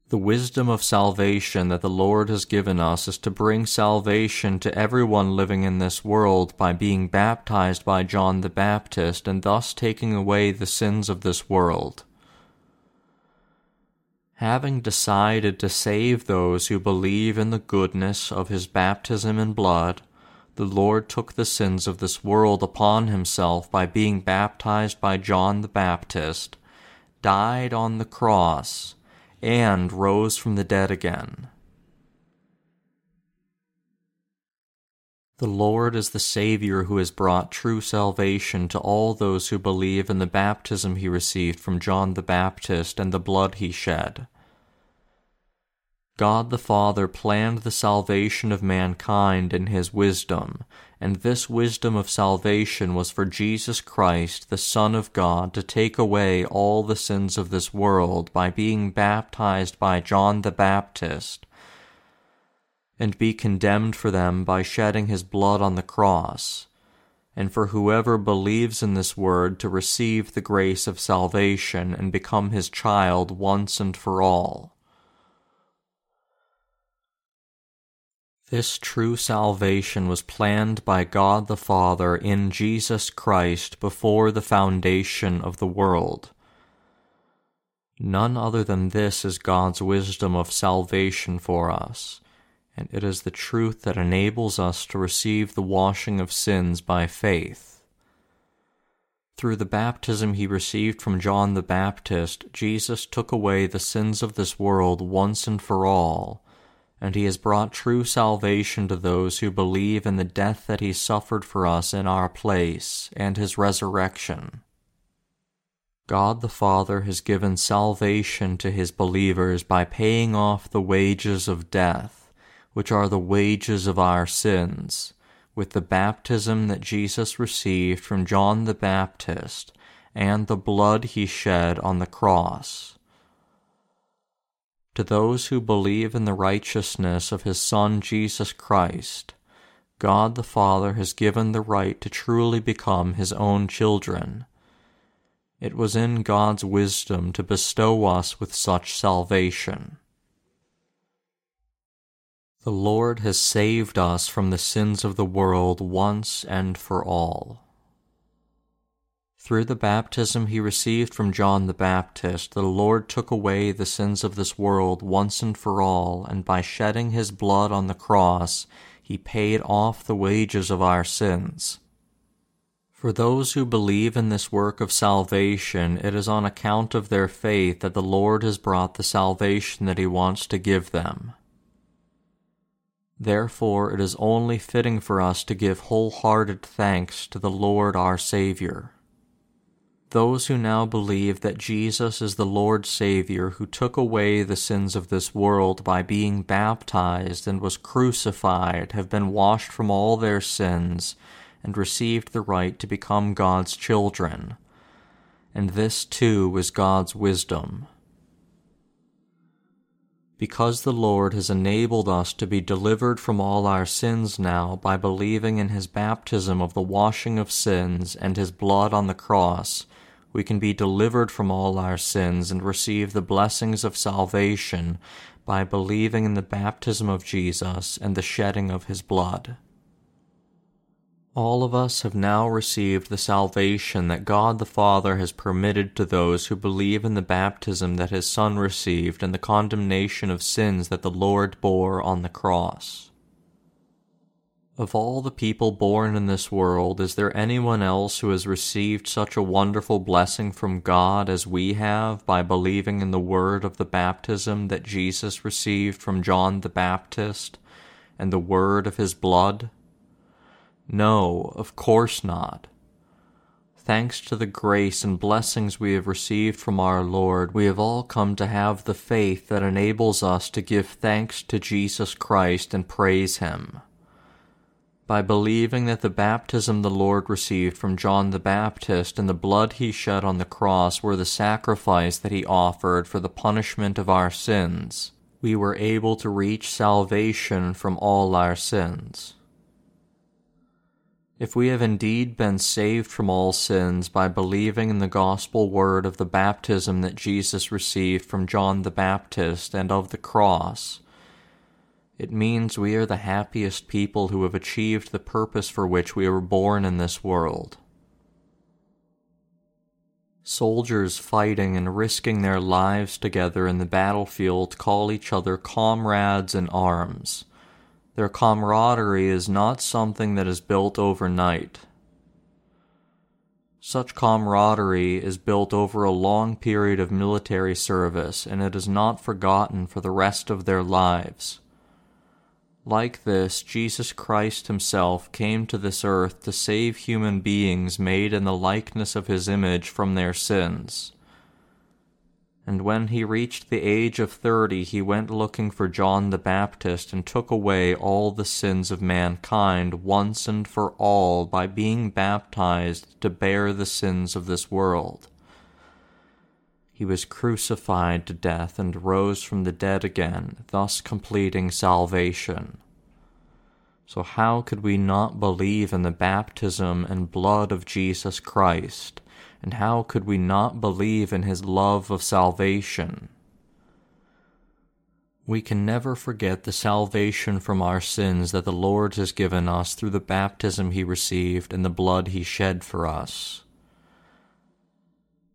The wisdom of salvation that the Lord has given us is to bring salvation to everyone living in this world by being baptized by John the Baptist and thus taking away the sins of this world. Having decided to save those who believe in the goodness of his baptism and blood, the Lord took the sins of this world upon himself by being baptized by John the Baptist, died on the cross, and rose from the dead again. The Lord is the Savior who has brought true salvation to all those who believe in the baptism he received from John the Baptist and the blood he shed. God the Father planned the salvation of mankind in his wisdom, and this wisdom of salvation was for Jesus Christ, the Son of God, to take away all the sins of this world by being baptized by John the Baptist and be condemned for them by shedding his blood on the cross, and for whoever believes in this word to receive the grace of salvation and become his child once and for all. This true salvation was planned by God the Father in Jesus Christ before the foundation of the world. None other than this is God's wisdom of salvation for us and it is the truth that enables us to receive the washing of sins by faith. Through the baptism he received from John the Baptist, Jesus took away the sins of this world once and for all, and he has brought true salvation to those who believe in the death that he suffered for us in our place and his resurrection. God the Father has given salvation to his believers by paying off the wages of death which are the wages of our sins, with the baptism that Jesus received from John the Baptist and the blood he shed on the cross. To those who believe in the righteousness of his Son Jesus Christ, God the Father has given the right to truly become his own children. It was in God's wisdom to bestow us with such salvation. The Lord has saved us from the sins of the world once and for all. Through the baptism he received from John the Baptist, the Lord took away the sins of this world once and for all, and by shedding his blood on the cross, he paid off the wages of our sins. For those who believe in this work of salvation, it is on account of their faith that the Lord has brought the salvation that he wants to give them. Therefore, it is only fitting for us to give wholehearted thanks to the Lord our Savior. Those who now believe that Jesus is the Lord Savior who took away the sins of this world by being baptized and was crucified have been washed from all their sins and received the right to become God's children. And this too is God's wisdom. Because the Lord has enabled us to be delivered from all our sins now by believing in his baptism of the washing of sins and his blood on the cross, we can be delivered from all our sins and receive the blessings of salvation by believing in the baptism of Jesus and the shedding of his blood. All of us have now received the salvation that God the Father has permitted to those who believe in the baptism that his Son received and the condemnation of sins that the Lord bore on the cross. Of all the people born in this world, is there anyone else who has received such a wonderful blessing from God as we have by believing in the word of the baptism that Jesus received from John the Baptist and the word of his blood? No, of course not. Thanks to the grace and blessings we have received from our Lord, we have all come to have the faith that enables us to give thanks to Jesus Christ and praise Him. By believing that the baptism the Lord received from John the Baptist and the blood he shed on the cross were the sacrifice that he offered for the punishment of our sins, we were able to reach salvation from all our sins. If we have indeed been saved from all sins by believing in the gospel word of the baptism that Jesus received from John the Baptist and of the cross, it means we are the happiest people who have achieved the purpose for which we were born in this world. Soldiers fighting and risking their lives together in the battlefield call each other comrades in arms. Their camaraderie is not something that is built overnight. Such camaraderie is built over a long period of military service, and it is not forgotten for the rest of their lives. Like this, Jesus Christ Himself came to this earth to save human beings made in the likeness of His image from their sins and when he reached the age of thirty, he went looking for John the Baptist and took away all the sins of mankind once and for all by being baptized to bear the sins of this world. He was crucified to death and rose from the dead again, thus completing salvation. So, how could we not believe in the baptism and blood of Jesus Christ? and how could we not believe in his love of salvation? We can never forget the salvation from our sins that the Lord has given us through the baptism he received and the blood he shed for us.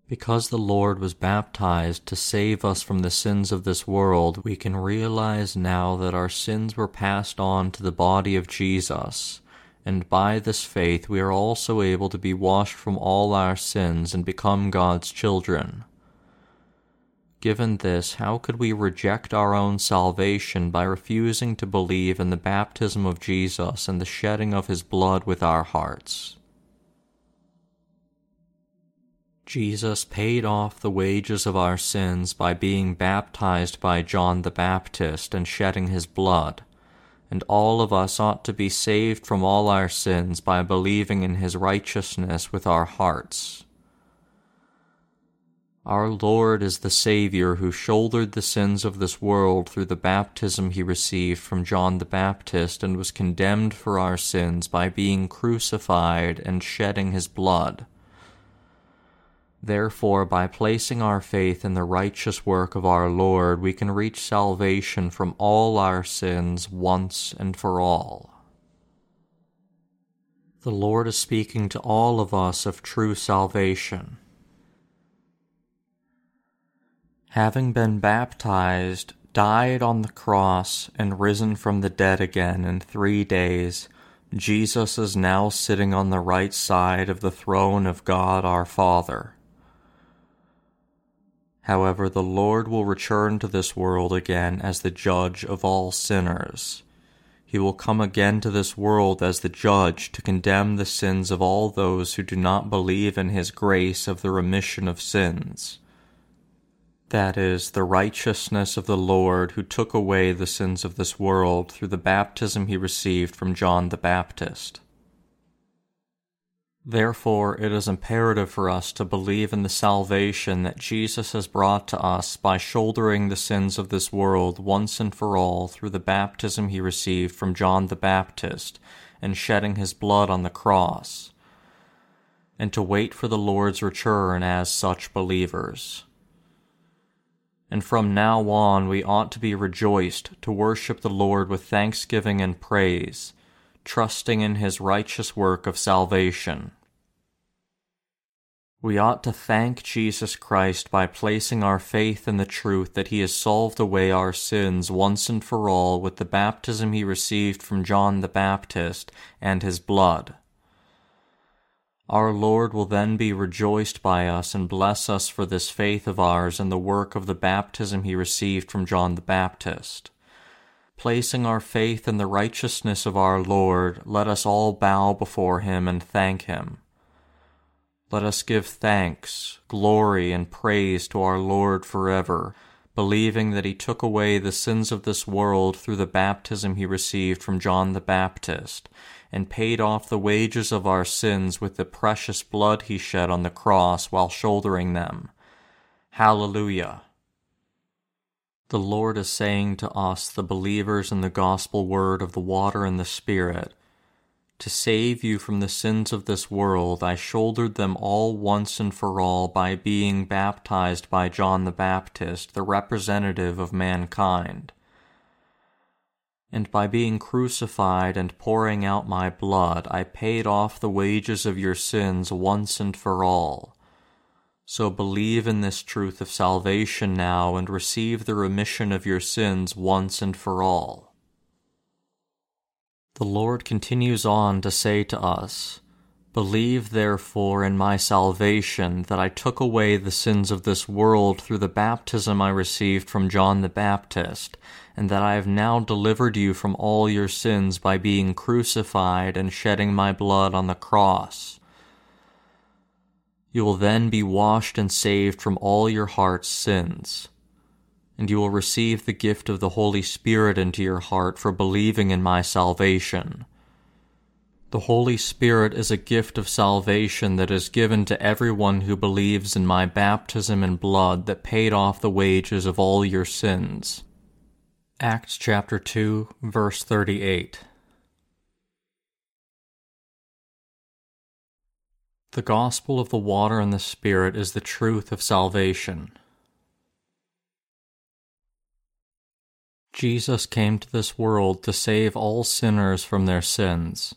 Because the Lord was baptized to save us from the sins of this world, we can realize now that our sins were passed on to the body of Jesus and by this faith we are also able to be washed from all our sins and become God's children. Given this, how could we reject our own salvation by refusing to believe in the baptism of Jesus and the shedding of his blood with our hearts? Jesus paid off the wages of our sins by being baptized by John the Baptist and shedding his blood and all of us ought to be saved from all our sins by believing in his righteousness with our hearts. Our Lord is the Savior who shouldered the sins of this world through the baptism he received from John the Baptist and was condemned for our sins by being crucified and shedding his blood. Therefore, by placing our faith in the righteous work of our Lord, we can reach salvation from all our sins once and for all. The Lord is speaking to all of us of true salvation. Having been baptized, died on the cross, and risen from the dead again in three days, Jesus is now sitting on the right side of the throne of God our Father. However, the Lord will return to this world again as the judge of all sinners. he will come again to this world as the judge to condemn the sins of all those who do not believe in his grace of the remission of sins. That is, the righteousness of the Lord who took away the sins of this world through the baptism he received from John the Baptist. Therefore, it is imperative for us to believe in the salvation that Jesus has brought to us by shouldering the sins of this world once and for all through the baptism he received from John the Baptist and shedding his blood on the cross, and to wait for the Lord's return as such believers. And from now on we ought to be rejoiced to worship the Lord with thanksgiving and praise trusting in his righteous work of salvation. We ought to thank Jesus Christ by placing our faith in the truth that he has solved away our sins once and for all with the baptism he received from John the Baptist and his blood. Our Lord will then be rejoiced by us and bless us for this faith of ours and the work of the baptism he received from John the Baptist. Placing our faith in the righteousness of our Lord, let us all bow before him and thank him. Let us give thanks, glory, and praise to our Lord forever, believing that he took away the sins of this world through the baptism he received from John the Baptist, and paid off the wages of our sins with the precious blood he shed on the cross while shouldering them. Hallelujah! The Lord is saying to us, the believers in the gospel word of the water and the Spirit, To save you from the sins of this world, I shouldered them all once and for all by being baptized by John the Baptist, the representative of mankind. And by being crucified and pouring out my blood, I paid off the wages of your sins once and for all so believe in this truth of salvation now and receive the remission of your sins once and for all. The Lord continues on to say to us, Believe therefore in my salvation that I took away the sins of this world through the baptism I received from John the Baptist, and that I have now delivered you from all your sins by being crucified and shedding my blood on the cross. You will then be washed and saved from all your heart's sins. And you will receive the gift of the Holy Spirit into your heart for believing in my salvation. The Holy Spirit is a gift of salvation that is given to everyone who believes in my baptism and blood that paid off the wages of all your sins. Acts chapter 2, verse 38. The gospel of the water and the Spirit is the truth of salvation. Jesus came to this world to save all sinners from their sins.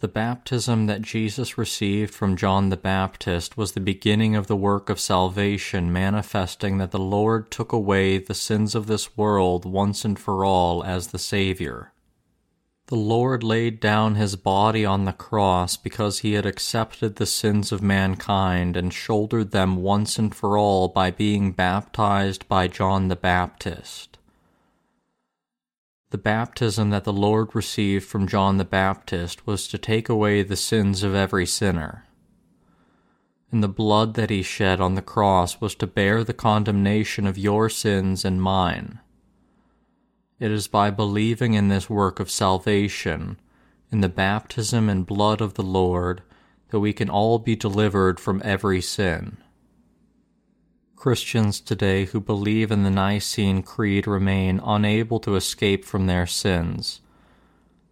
The baptism that Jesus received from John the Baptist was the beginning of the work of salvation, manifesting that the Lord took away the sins of this world once and for all as the Savior. The Lord laid down his body on the cross because he had accepted the sins of mankind and shouldered them once and for all by being baptized by John the Baptist. The baptism that the Lord received from John the Baptist was to take away the sins of every sinner. And the blood that he shed on the cross was to bear the condemnation of your sins and mine. It is by believing in this work of salvation, in the baptism and blood of the Lord, that we can all be delivered from every sin. Christians today who believe in the Nicene Creed remain unable to escape from their sins.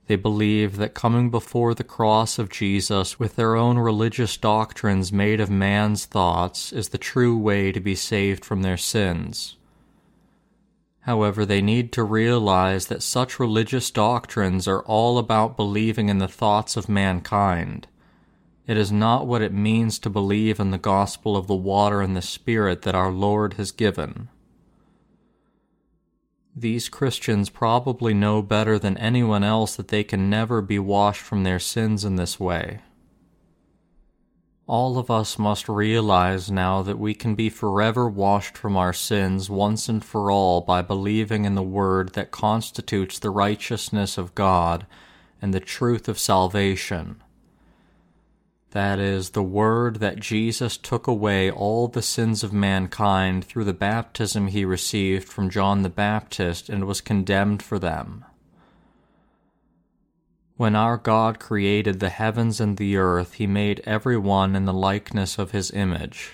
They believe that coming before the cross of Jesus with their own religious doctrines made of man's thoughts is the true way to be saved from their sins. However, they need to realize that such religious doctrines are all about believing in the thoughts of mankind. It is not what it means to believe in the gospel of the water and the Spirit that our Lord has given. These Christians probably know better than anyone else that they can never be washed from their sins in this way. All of us must realize now that we can be forever washed from our sins once and for all by believing in the Word that constitutes the righteousness of God and the truth of salvation. That is, the Word that Jesus took away all the sins of mankind through the baptism he received from John the Baptist and was condemned for them. When our God created the heavens and the earth, he made every one in the likeness of his image.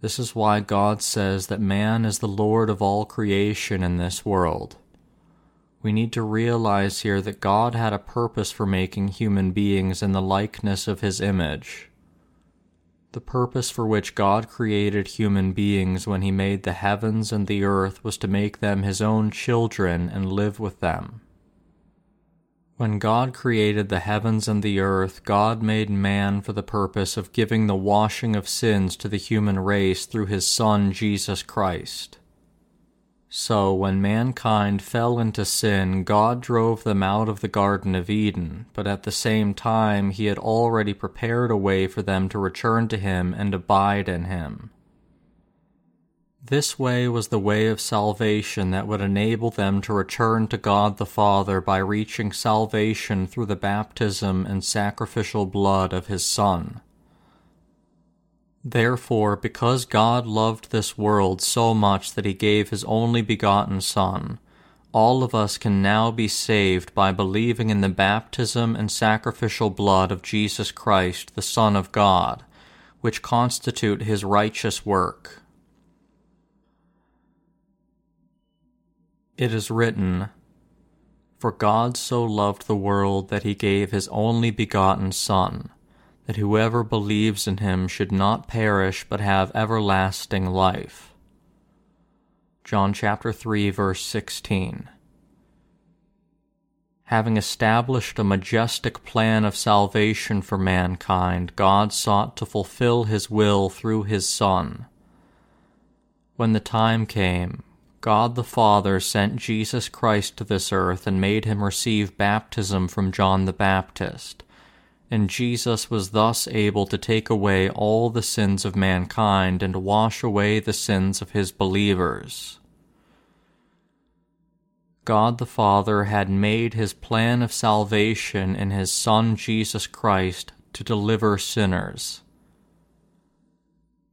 This is why God says that man is the Lord of all creation in this world. We need to realize here that God had a purpose for making human beings in the likeness of his image. The purpose for which God created human beings when he made the heavens and the earth was to make them his own children and live with them. When God created the heavens and the earth, God made man for the purpose of giving the washing of sins to the human race through his Son, Jesus Christ. So, when mankind fell into sin, God drove them out of the Garden of Eden, but at the same time, He had already prepared a way for them to return to Him and abide in Him. This way was the way of salvation that would enable them to return to God the Father by reaching salvation through the baptism and sacrificial blood of His Son. Therefore, because God loved this world so much that He gave His only begotten Son, all of us can now be saved by believing in the baptism and sacrificial blood of Jesus Christ, the Son of God, which constitute His righteous work. It is written, For God so loved the world that he gave his only begotten Son, that whoever believes in him should not perish but have everlasting life. John chapter 3 verse 16. Having established a majestic plan of salvation for mankind, God sought to fulfill his will through his Son. When the time came, God the Father sent Jesus Christ to this earth and made him receive baptism from John the Baptist. And Jesus was thus able to take away all the sins of mankind and wash away the sins of his believers. God the Father had made his plan of salvation in his Son Jesus Christ to deliver sinners.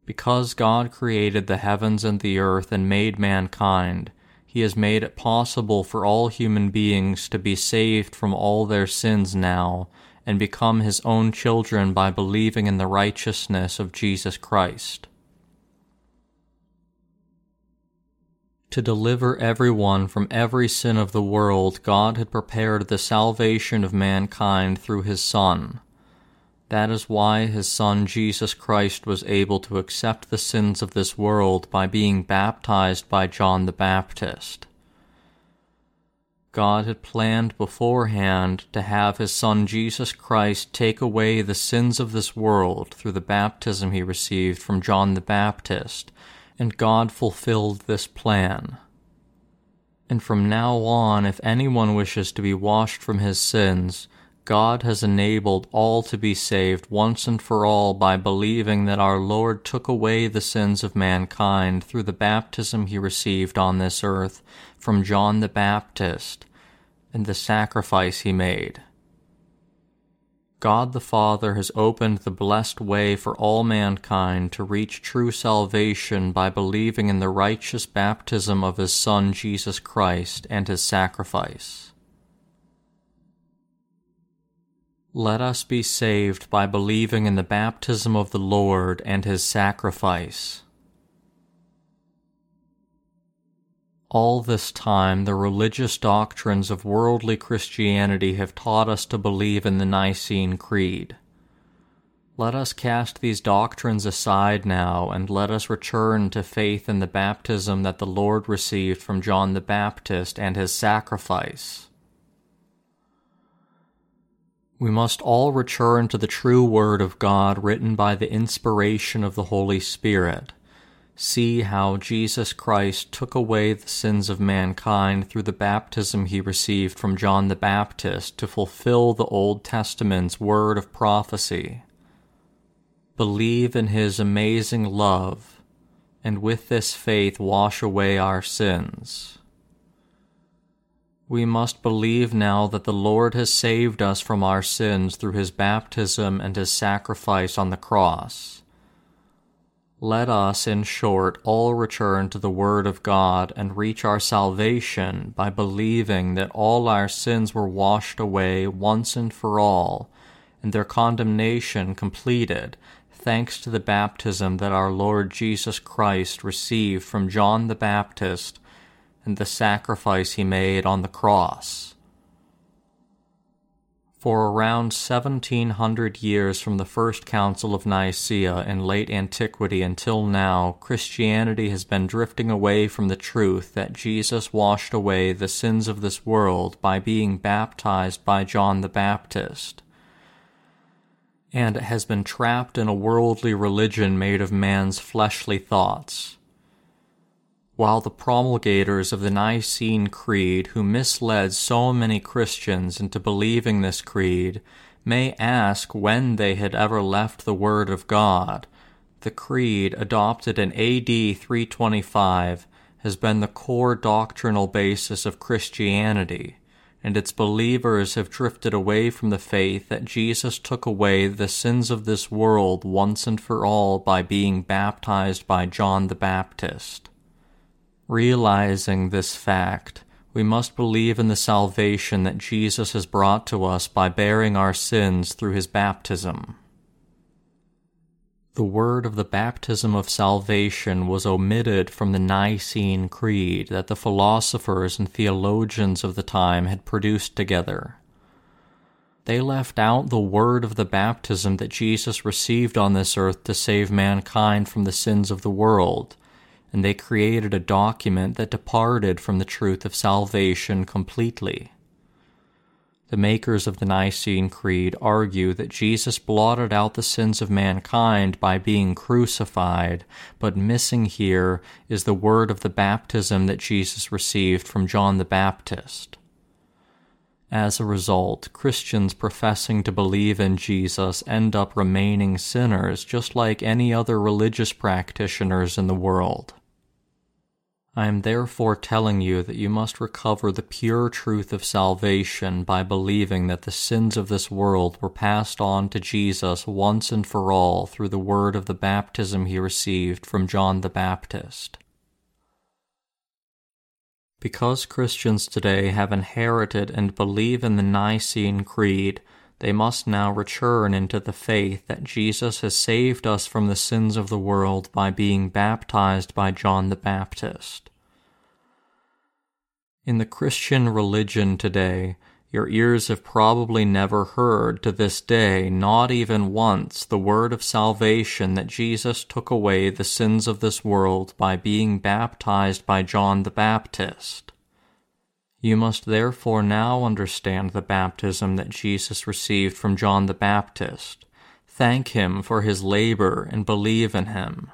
Because God created the heavens and the earth and made mankind, He has made it possible for all human beings to be saved from all their sins now and become His own children by believing in the righteousness of Jesus Christ. To deliver everyone from every sin of the world, God had prepared the salvation of mankind through His Son. That is why his Son Jesus Christ was able to accept the sins of this world by being baptized by John the Baptist. God had planned beforehand to have his Son Jesus Christ take away the sins of this world through the baptism he received from John the Baptist, and God fulfilled this plan. And from now on, if anyone wishes to be washed from his sins, God has enabled all to be saved once and for all by believing that our Lord took away the sins of mankind through the baptism he received on this earth from John the Baptist and the sacrifice he made. God the Father has opened the blessed way for all mankind to reach true salvation by believing in the righteous baptism of his Son Jesus Christ and his sacrifice. Let us be saved by believing in the baptism of the Lord and his sacrifice. All this time, the religious doctrines of worldly Christianity have taught us to believe in the Nicene Creed. Let us cast these doctrines aside now, and let us return to faith in the baptism that the Lord received from John the Baptist and his sacrifice. We must all return to the true Word of God written by the inspiration of the Holy Spirit. See how Jesus Christ took away the sins of mankind through the baptism he received from John the Baptist to fulfill the Old Testament's word of prophecy. believe in his amazing love, and with this faith wash away our sins. We must believe now that the Lord has saved us from our sins through his baptism and his sacrifice on the cross. Let us, in short, all return to the Word of God and reach our salvation by believing that all our sins were washed away once and for all, and their condemnation completed, thanks to the baptism that our Lord Jesus Christ received from John the Baptist and the sacrifice he made on the cross. For around 1700 years from the First Council of Nicaea in late antiquity until now, Christianity has been drifting away from the truth that Jesus washed away the sins of this world by being baptized by John the Baptist. And it has been trapped in a worldly religion made of man's fleshly thoughts while the promulgators of the Nicene Creed, who misled so many Christians into believing this creed, may ask when they had ever left the Word of God, the creed, adopted in AD 325, has been the core doctrinal basis of Christianity, and its believers have drifted away from the faith that Jesus took away the sins of this world once and for all by being baptized by John the Baptist. Realizing this fact, we must believe in the salvation that Jesus has brought to us by bearing our sins through his baptism. The word of the baptism of salvation was omitted from the Nicene Creed that the philosophers and theologians of the time had produced together. They left out the word of the baptism that Jesus received on this earth to save mankind from the sins of the world and they created a document that departed from the truth of salvation completely. The makers of the Nicene Creed argue that Jesus blotted out the sins of mankind by being crucified, but missing here is the word of the baptism that Jesus received from John the Baptist. As a result, Christians professing to believe in Jesus end up remaining sinners just like any other religious practitioners in the world. I am therefore telling you that you must recover the pure truth of salvation by believing that the sins of this world were passed on to Jesus once and for all through the word of the baptism he received from John the Baptist. Because Christians today have inherited and believe in the Nicene Creed, they must now return into the faith that Jesus has saved us from the sins of the world by being baptized by John the Baptist. In the Christian religion today, your ears have probably never heard to this day, not even once, the word of salvation that Jesus took away the sins of this world by being baptized by John the Baptist. You must therefore now understand the baptism that Jesus received from John the Baptist. Thank him for his labor and believe in him.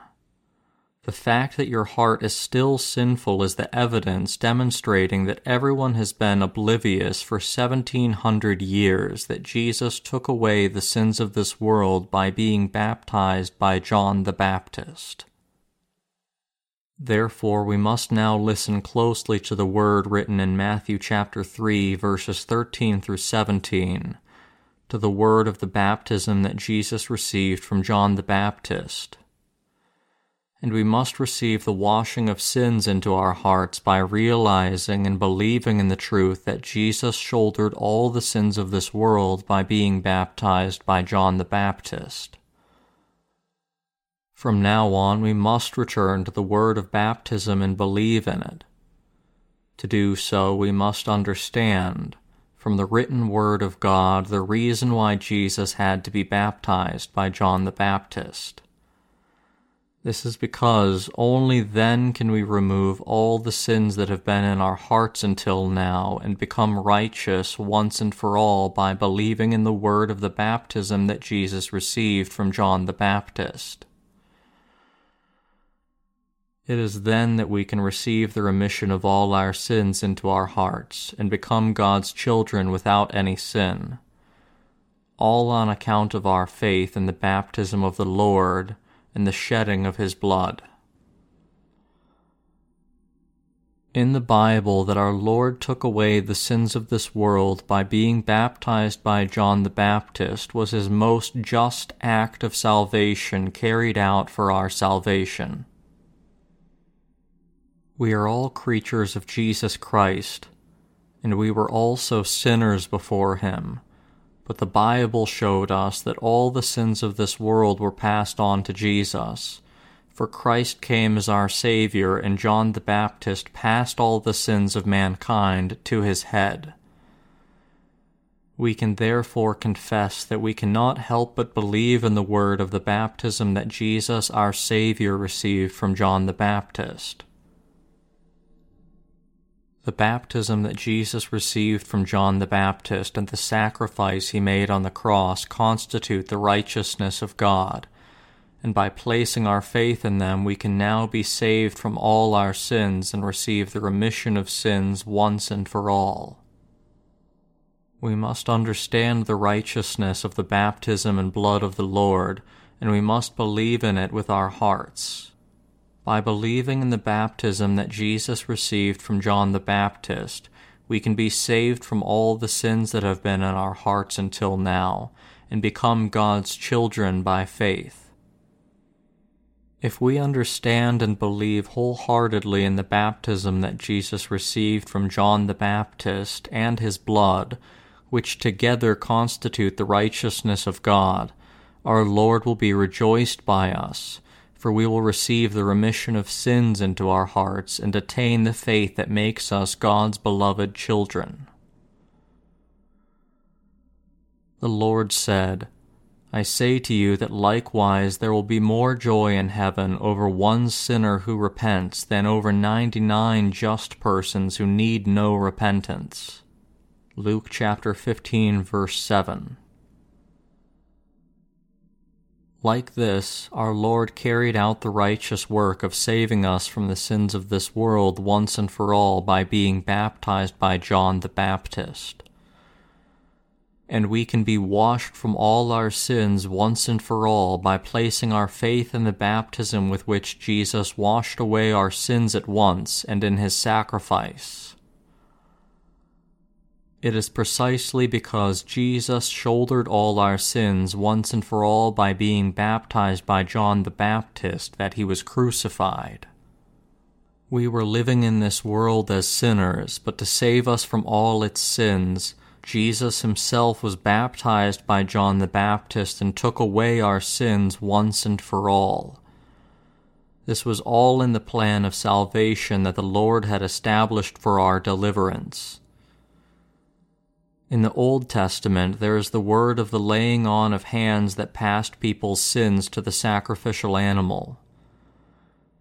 The fact that your heart is still sinful is the evidence demonstrating that everyone has been oblivious for 1700 years that Jesus took away the sins of this world by being baptized by John the Baptist. Therefore, we must now listen closely to the word written in Matthew chapter 3, verses 13 through 17, to the word of the baptism that Jesus received from John the Baptist. And we must receive the washing of sins into our hearts by realizing and believing in the truth that Jesus shouldered all the sins of this world by being baptized by John the Baptist. From now on, we must return to the word of baptism and believe in it. To do so, we must understand, from the written word of God, the reason why Jesus had to be baptized by John the Baptist. This is because only then can we remove all the sins that have been in our hearts until now and become righteous once and for all by believing in the word of the baptism that Jesus received from John the Baptist. It is then that we can receive the remission of all our sins into our hearts and become God's children without any sin. all on account of our faith in the baptism of the Lord and the shedding of his blood. In the Bible, that our Lord took away the sins of this world by being baptized by John the Baptist was his most just act of salvation carried out for our salvation. We are all creatures of Jesus Christ, and we were also sinners before him but the Bible showed us that all the sins of this world were passed on to Jesus. For Christ came as our Savior, and John the Baptist passed all the sins of mankind to his head. We can therefore confess that we cannot help but believe in the word of the baptism that Jesus our Savior received from John the Baptist. The baptism that Jesus received from John the Baptist and the sacrifice he made on the cross constitute the righteousness of God, and by placing our faith in them we can now be saved from all our sins and receive the remission of sins once and for all. We must understand the righteousness of the baptism and blood of the Lord, and we must believe in it with our hearts by believing in the baptism that Jesus received from John the Baptist, we can be saved from all the sins that have been in our hearts until now, and become God's children by faith. If we understand and believe wholeheartedly in the baptism that Jesus received from John the Baptist and his blood, which together constitute the righteousness of God, our Lord will be rejoiced by us for we will receive the remission of sins into our hearts and attain the faith that makes us God's beloved children. The Lord said, I say to you that likewise there will be more joy in heaven over one sinner who repents than over ninety nine just persons who need no repentance. Luke chapter 15 verse 7. Like this, our Lord carried out the righteous work of saving us from the sins of this world once and for all by being baptized by John the Baptist. And we can be washed from all our sins once and for all by placing our faith in the baptism with which Jesus washed away our sins at once and in his sacrifice. It is precisely because Jesus shouldered all our sins once and for all by being baptized by John the Baptist that he was crucified. We were living in this world as sinners, but to save us from all its sins, Jesus himself was baptized by John the Baptist and took away our sins once and for all. This was all in the plan of salvation that the Lord had established for our deliverance. In the Old Testament, there is the word of the laying on of hands that passed people's sins to the sacrificial animal.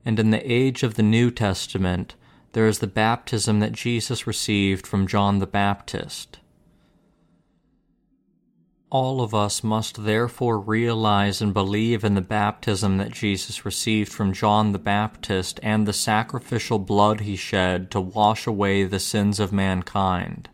And in the age of the New Testament, there is the baptism that Jesus received from John the Baptist. All of us must therefore realize and believe in the baptism that Jesus received from John the Baptist and the sacrificial blood he shed to wash away the sins of mankind.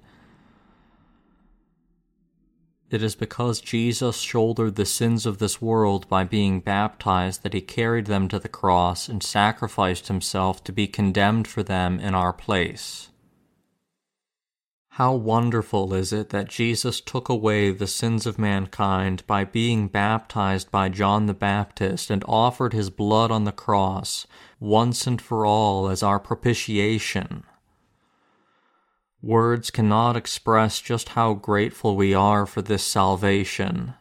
It is because Jesus shouldered the sins of this world by being baptized that he carried them to the cross and sacrificed himself to be condemned for them in our place. How wonderful is it that Jesus took away the sins of mankind by being baptized by John the Baptist and offered his blood on the cross once and for all as our propitiation. Words cannot express just how grateful we are for this salvation.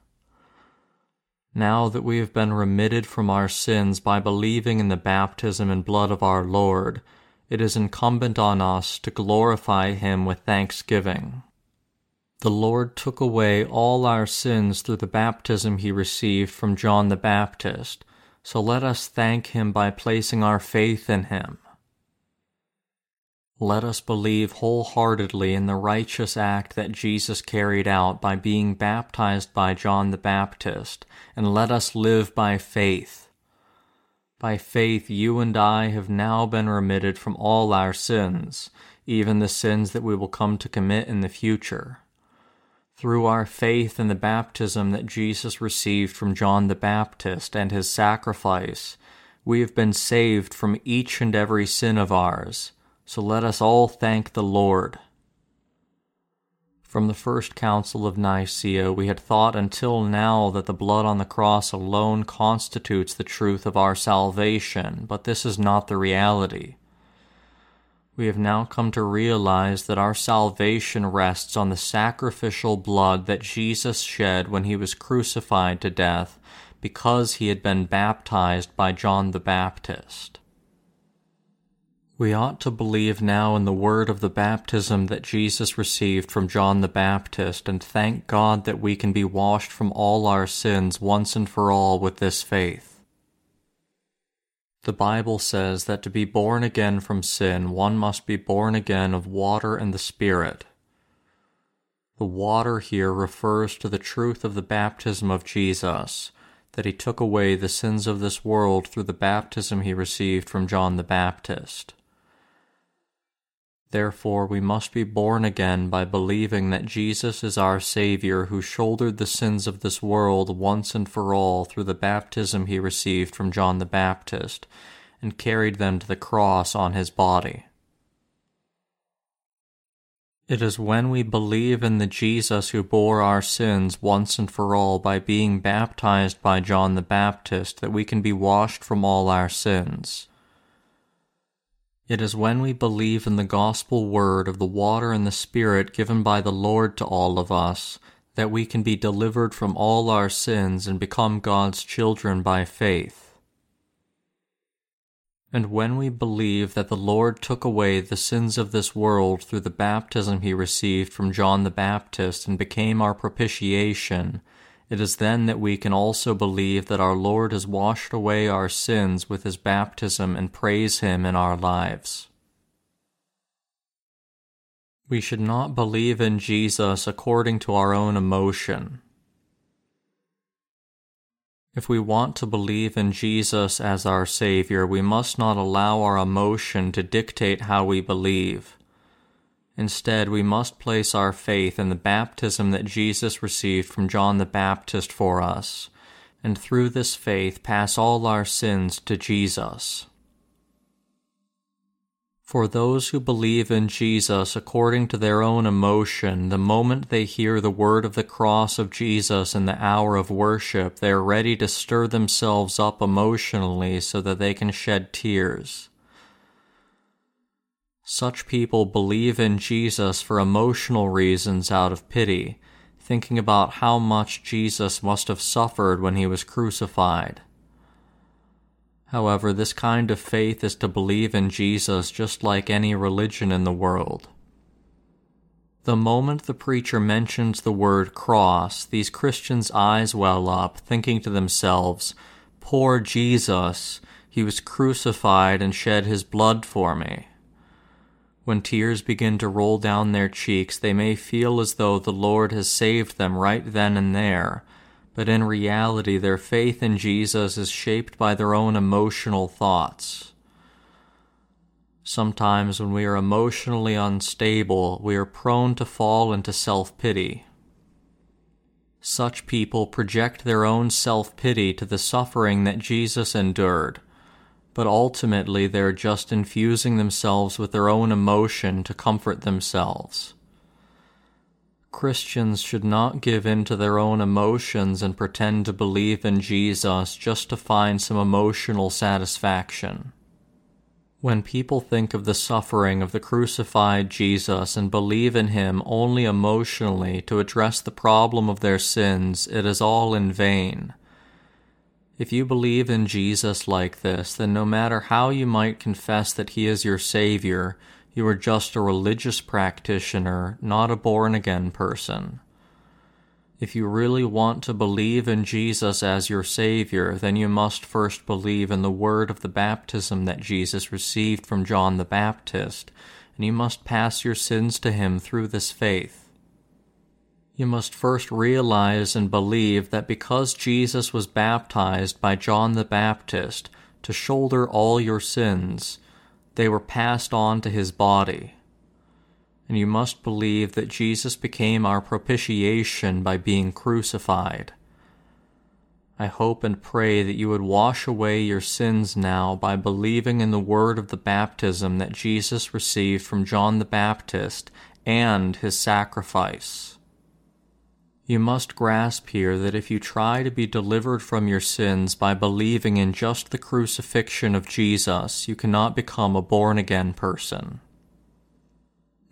Now that we have been remitted from our sins by believing in the baptism and blood of our Lord, it is incumbent on us to glorify Him with thanksgiving. The Lord took away all our sins through the baptism He received from John the Baptist, so let us thank Him by placing our faith in Him. Let us believe wholeheartedly in the righteous act that Jesus carried out by being baptized by John the Baptist, and let us live by faith. By faith, you and I have now been remitted from all our sins, even the sins that we will come to commit in the future. Through our faith in the baptism that Jesus received from John the Baptist and his sacrifice, we have been saved from each and every sin of ours. So let us all thank the Lord. From the first council of Nicaea, we had thought until now that the blood on the cross alone constitutes the truth of our salvation, but this is not the reality. We have now come to realize that our salvation rests on the sacrificial blood that Jesus shed when he was crucified to death because he had been baptized by John the Baptist. We ought to believe now in the word of the baptism that Jesus received from John the Baptist and thank God that we can be washed from all our sins once and for all with this faith. The Bible says that to be born again from sin, one must be born again of water and the Spirit. The water here refers to the truth of the baptism of Jesus, that he took away the sins of this world through the baptism he received from John the Baptist. Therefore, we must be born again by believing that Jesus is our Savior who shouldered the sins of this world once and for all through the baptism he received from John the Baptist and carried them to the cross on his body. It is when we believe in the Jesus who bore our sins once and for all by being baptized by John the Baptist that we can be washed from all our sins. It is when we believe in the gospel word of the water and the Spirit given by the Lord to all of us that we can be delivered from all our sins and become God's children by faith. And when we believe that the Lord took away the sins of this world through the baptism he received from John the Baptist and became our propitiation, it is then that we can also believe that our Lord has washed away our sins with his baptism and praise him in our lives. We should not believe in Jesus according to our own emotion. If we want to believe in Jesus as our Savior, we must not allow our emotion to dictate how we believe. Instead, we must place our faith in the baptism that Jesus received from John the Baptist for us, and through this faith pass all our sins to Jesus. For those who believe in Jesus according to their own emotion, the moment they hear the word of the cross of Jesus in the hour of worship, they are ready to stir themselves up emotionally so that they can shed tears. Such people believe in Jesus for emotional reasons out of pity, thinking about how much Jesus must have suffered when he was crucified. However, this kind of faith is to believe in Jesus just like any religion in the world. The moment the preacher mentions the word cross, these Christians' eyes well up, thinking to themselves, Poor Jesus, he was crucified and shed his blood for me. When tears begin to roll down their cheeks, they may feel as though the Lord has saved them right then and there, but in reality, their faith in Jesus is shaped by their own emotional thoughts. Sometimes, when we are emotionally unstable, we are prone to fall into self pity. Such people project their own self pity to the suffering that Jesus endured but ultimately they're just infusing themselves with their own emotion to comfort themselves. Christians should not give in to their own emotions and pretend to believe in Jesus just to find some emotional satisfaction. When people think of the suffering of the crucified Jesus and believe in him only emotionally to address the problem of their sins, it is all in vain if you believe in Jesus like this, then no matter how you might confess that He is your Savior, you are just a religious practitioner, not a born again person. If you really want to believe in Jesus as your Savior, then you must first believe in the word of the baptism that Jesus received from John the Baptist, and you must pass your sins to Him through this faith you must first realize and believe that because Jesus was baptized by John the Baptist to shoulder all your sins, they were passed on to his body. and you must believe that Jesus became our propitiation by being crucified. I hope and pray that you would wash away your sins now by believing in the word of the baptism that Jesus received from John the Baptist and his sacrifice. You must grasp here that if you try to be delivered from your sins by believing in just the crucifixion of Jesus, you cannot become a born again person.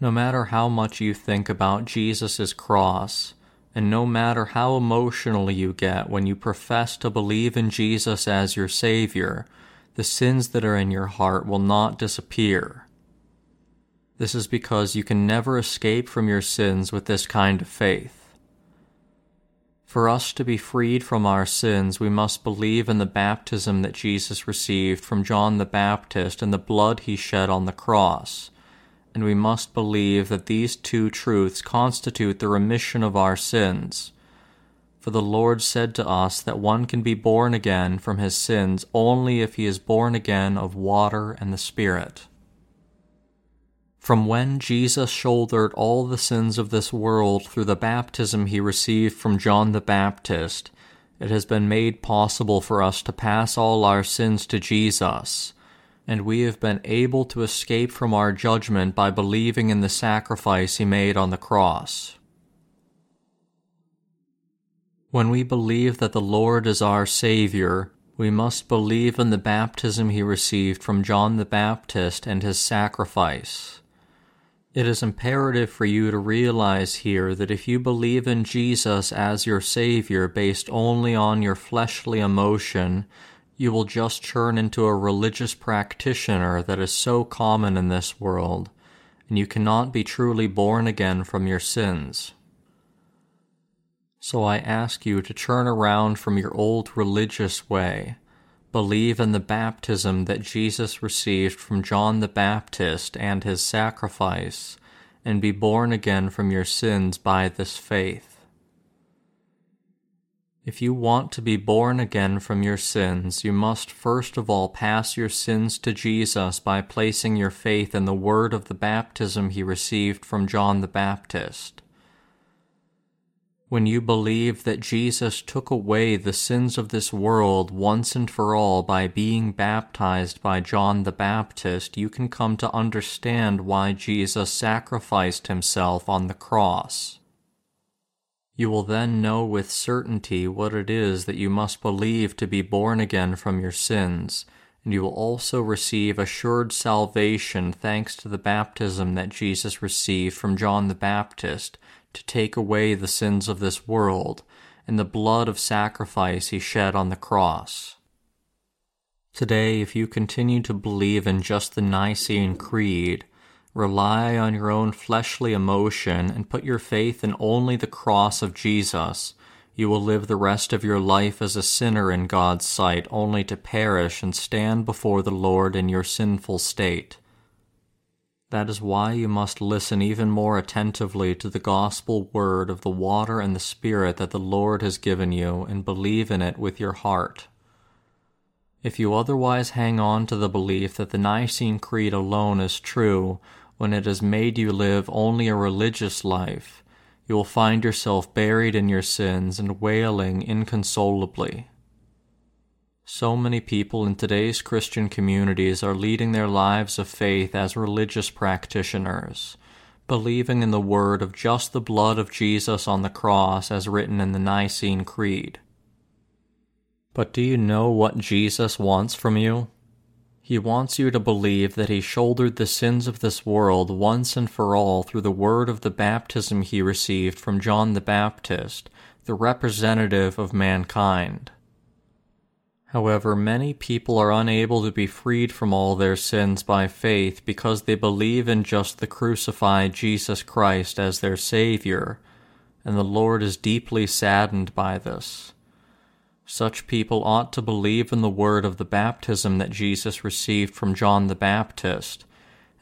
No matter how much you think about Jesus' cross, and no matter how emotional you get when you profess to believe in Jesus as your Savior, the sins that are in your heart will not disappear. This is because you can never escape from your sins with this kind of faith. For us to be freed from our sins, we must believe in the baptism that Jesus received from John the Baptist and the blood he shed on the cross and we must believe that these two truths constitute the remission of our sins. For the Lord said to us that one can be born again from his sins only if he is born again of water and the Spirit. From when Jesus shouldered all the sins of this world through the baptism he received from John the Baptist, it has been made possible for us to pass all our sins to Jesus and we have been able to escape from our judgment by believing in the sacrifice he made on the cross. When we believe that the Lord is our Savior, we must believe in the baptism he received from John the Baptist and his sacrifice. It is imperative for you to realize here that if you believe in Jesus as your Savior based only on your fleshly emotion, you will just turn into a religious practitioner that is so common in this world, and you cannot be truly born again from your sins. So I ask you to turn around from your old religious way, believe in the baptism that Jesus received from John the Baptist and his sacrifice, and be born again from your sins by this faith. If you want to be born again from your sins, you must first of all pass your sins to Jesus by placing your faith in the word of the baptism he received from John the Baptist. When you believe that Jesus took away the sins of this world once and for all by being baptized by John the Baptist, you can come to understand why Jesus sacrificed himself on the cross. You will then know with certainty what it is that you must believe to be born again from your sins, and you will also receive assured salvation thanks to the baptism that Jesus received from John the Baptist to take away the sins of this world, and the blood of sacrifice he shed on the cross. Today, if you continue to believe in just the Nicene Creed, rely on your own fleshly emotion and put your faith in only the cross of Jesus, you will live the rest of your life as a sinner in God's sight, only to perish and stand before the Lord in your sinful state. That is why you must listen even more attentively to the gospel word of the water and the Spirit that the Lord has given you and believe in it with your heart. If you otherwise hang on to the belief that the Nicene Creed alone is true, when it has made you live only a religious life, you will find yourself buried in your sins and wailing inconsolably. So many people in today's Christian communities are leading their lives of faith as religious practitioners, believing in the word of just the blood of Jesus on the cross as written in the Nicene Creed. But do you know what Jesus wants from you? He wants you to believe that he shouldered the sins of this world once and for all through the word of the baptism he received from John the Baptist, the representative of mankind. However, many people are unable to be freed from all their sins by faith because they believe in just the crucified Jesus Christ as their Savior, and the Lord is deeply saddened by this. Such people ought to believe in the word of the baptism that Jesus received from John the Baptist,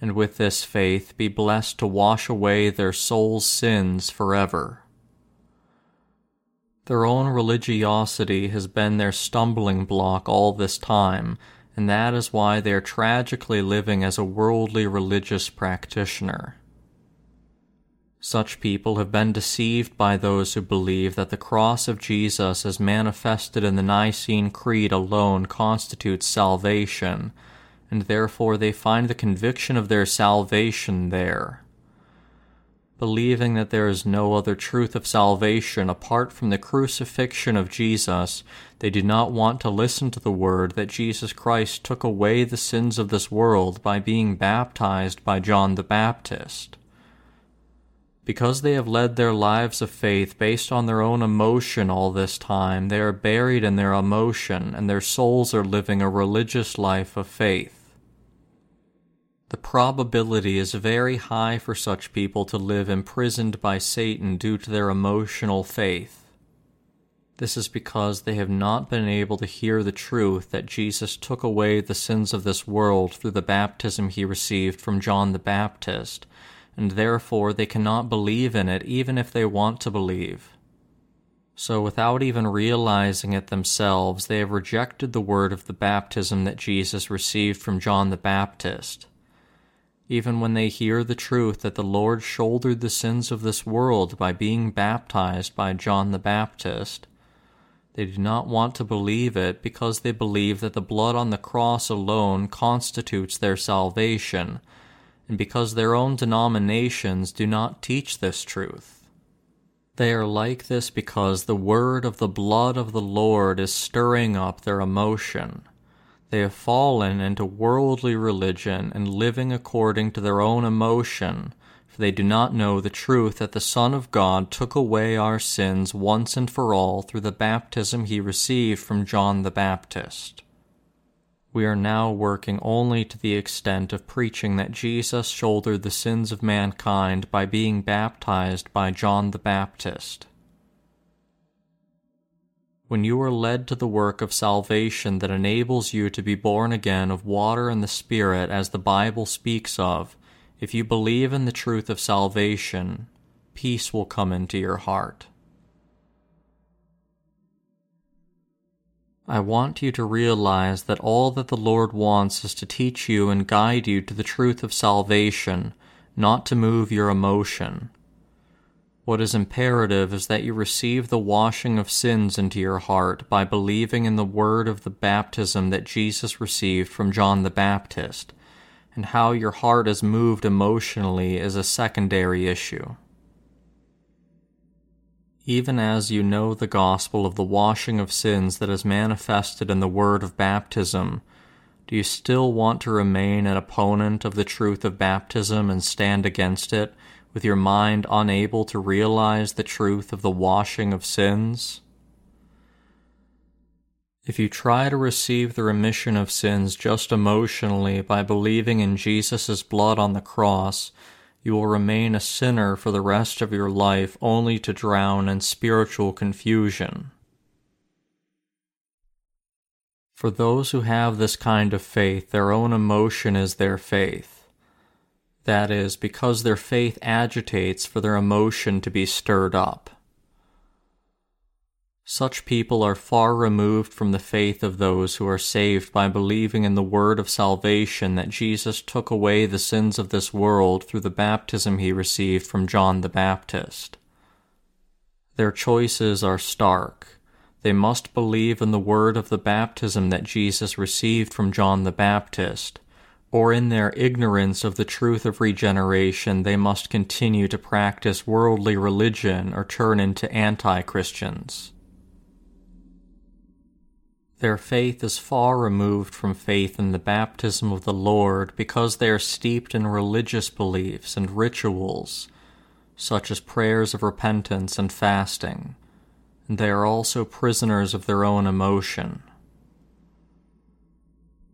and with this faith be blessed to wash away their soul's sins forever. Their own religiosity has been their stumbling block all this time, and that is why they are tragically living as a worldly religious practitioner. Such people have been deceived by those who believe that the cross of Jesus as manifested in the Nicene Creed alone constitutes salvation, and therefore they find the conviction of their salvation there. Believing that there is no other truth of salvation apart from the crucifixion of Jesus, they do not want to listen to the word that Jesus Christ took away the sins of this world by being baptized by John the Baptist. Because they have led their lives of faith based on their own emotion all this time, they are buried in their emotion, and their souls are living a religious life of faith. The probability is very high for such people to live imprisoned by Satan due to their emotional faith. This is because they have not been able to hear the truth that Jesus took away the sins of this world through the baptism he received from John the Baptist, and therefore they cannot believe in it even if they want to believe. So, without even realizing it themselves, they have rejected the word of the baptism that Jesus received from John the Baptist even when they hear the truth that the Lord shouldered the sins of this world by being baptized by John the Baptist. They do not want to believe it because they believe that the blood on the cross alone constitutes their salvation, and because their own denominations do not teach this truth. They are like this because the word of the blood of the Lord is stirring up their emotion they have fallen into worldly religion and living according to their own emotion, for they do not know the truth that the Son of God took away our sins once and for all through the baptism he received from John the Baptist. We are now working only to the extent of preaching that Jesus shouldered the sins of mankind by being baptized by John the Baptist when you are led to the work of salvation that enables you to be born again of water and the Spirit, as the Bible speaks of, if you believe in the truth of salvation, peace will come into your heart. I want you to realize that all that the Lord wants is to teach you and guide you to the truth of salvation, not to move your emotion. What is imperative is that you receive the washing of sins into your heart by believing in the word of the baptism that Jesus received from John the Baptist, and how your heart is moved emotionally is a secondary issue. Even as you know the gospel of the washing of sins that is manifested in the word of baptism, do you still want to remain an opponent of the truth of baptism and stand against it with your mind unable to realize the truth of the washing of sins? If you try to receive the remission of sins just emotionally by believing in Jesus' blood on the cross, you will remain a sinner for the rest of your life only to drown in spiritual confusion. For those who have this kind of faith, their own emotion is their faith. That is, because their faith agitates for their emotion to be stirred up. Such people are far removed from the faith of those who are saved by believing in the word of salvation that Jesus took away the sins of this world through the baptism he received from John the Baptist. Their choices are stark. They must believe in the word of the baptism that Jesus received from John the Baptist or in their ignorance of the truth of regeneration, they must continue to practice worldly religion or turn into anti Christians. Their faith is far removed from faith in the baptism of the Lord because they are steeped in religious beliefs and rituals, such as prayers of repentance and fasting, and they are also prisoners of their own emotion.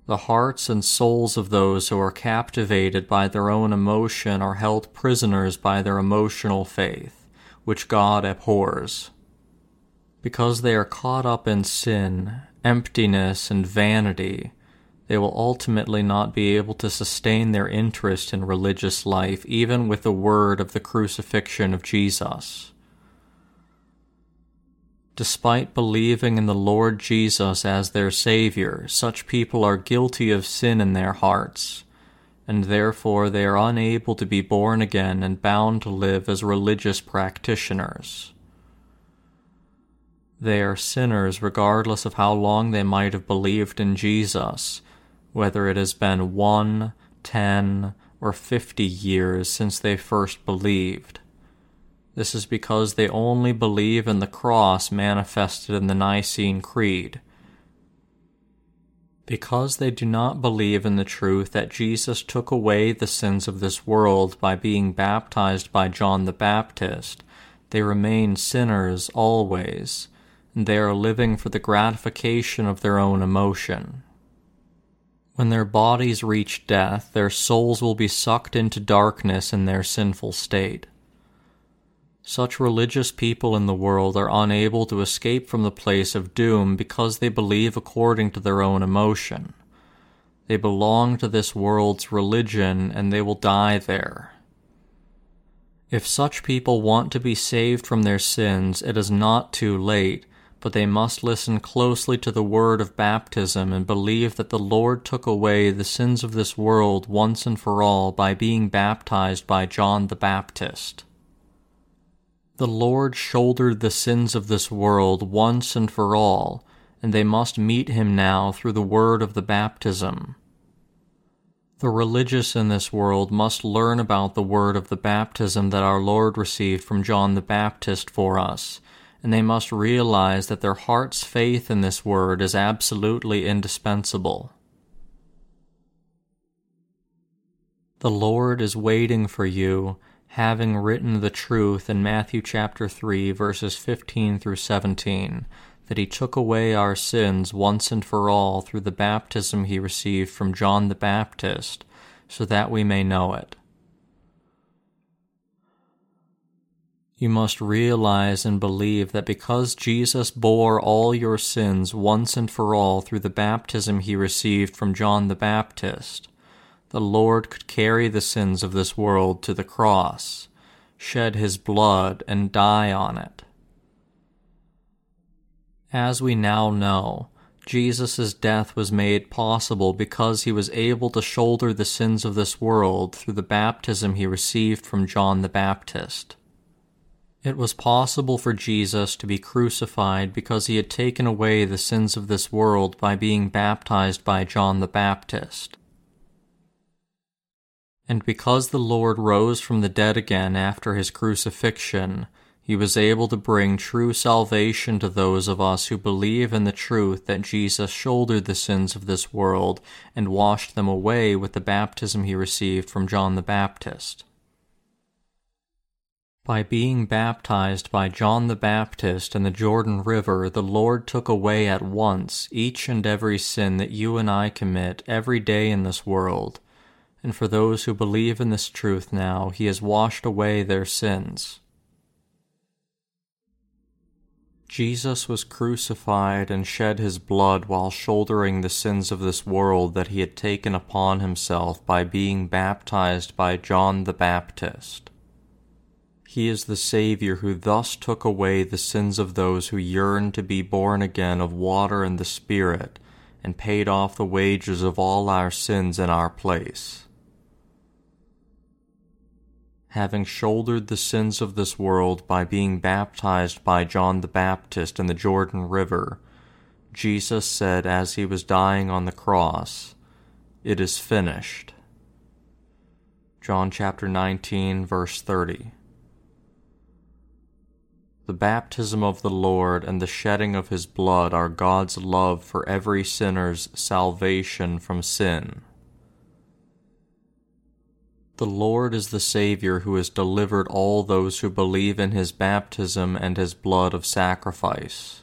The hearts and souls of those who are captivated by their own emotion are held prisoners by their emotional faith, which God abhors. Because they are caught up in sin, emptiness, and vanity, they will ultimately not be able to sustain their interest in religious life even with the word of the crucifixion of Jesus. Despite believing in the Lord Jesus as their Savior, such people are guilty of sin in their hearts, and therefore they are unable to be born again and bound to live as religious practitioners. They are sinners regardless of how long they might have believed in Jesus, whether it has been one, ten, or fifty years since they first believed. This is because they only believe in the cross manifested in the Nicene Creed. Because they do not believe in the truth that Jesus took away the sins of this world by being baptized by John the Baptist, they remain sinners always, and they are living for the gratification of their own emotion. When their bodies reach death, their souls will be sucked into darkness in their sinful state. Such religious people in the world are unable to escape from the place of doom because they believe according to their own emotion. They belong to this world's religion and they will die there. If such people want to be saved from their sins, it is not too late, but they must listen closely to the word of baptism and believe that the Lord took away the sins of this world once and for all by being baptized by John the Baptist. The Lord shouldered the sins of this world once and for all, and they must meet him now through the word of the baptism. The religious in this world must learn about the word of the baptism that our Lord received from John the Baptist for us, and they must realize that their heart's faith in this word is absolutely indispensable. The Lord is waiting for you having written the truth in Matthew chapter 3 verses 15 through 17 that he took away our sins once and for all through the baptism he received from John the Baptist so that we may know it. You must realize and believe that because Jesus bore all your sins once and for all through the baptism he received from John the Baptist, the Lord could carry the sins of this world to the cross, shed his blood, and die on it. As we now know, Jesus' death was made possible because he was able to shoulder the sins of this world through the baptism he received from John the Baptist. It was possible for Jesus to be crucified because he had taken away the sins of this world by being baptized by John the Baptist. And because the Lord rose from the dead again after his crucifixion, he was able to bring true salvation to those of us who believe in the truth that Jesus shouldered the sins of this world and washed them away with the baptism he received from John the Baptist. By being baptized by John the Baptist in the Jordan River, the Lord took away at once each and every sin that you and I commit every day in this world and for those who believe in this truth now, he has washed away their sins. Jesus was crucified and shed his blood while shouldering the sins of this world that he had taken upon himself by being baptized by John the Baptist. He is the Savior who thus took away the sins of those who yearn to be born again of water and the Spirit, and paid off the wages of all our sins in our place having shouldered the sins of this world by being baptized by John the Baptist in the Jordan River, Jesus said as he was dying on the cross, It is finished. John chapter 19, verse 30. The baptism of the Lord and the shedding of his blood are God's love for every sinner's salvation from sin. The Lord is the Savior who has delivered all those who believe in his baptism and his blood of sacrifice.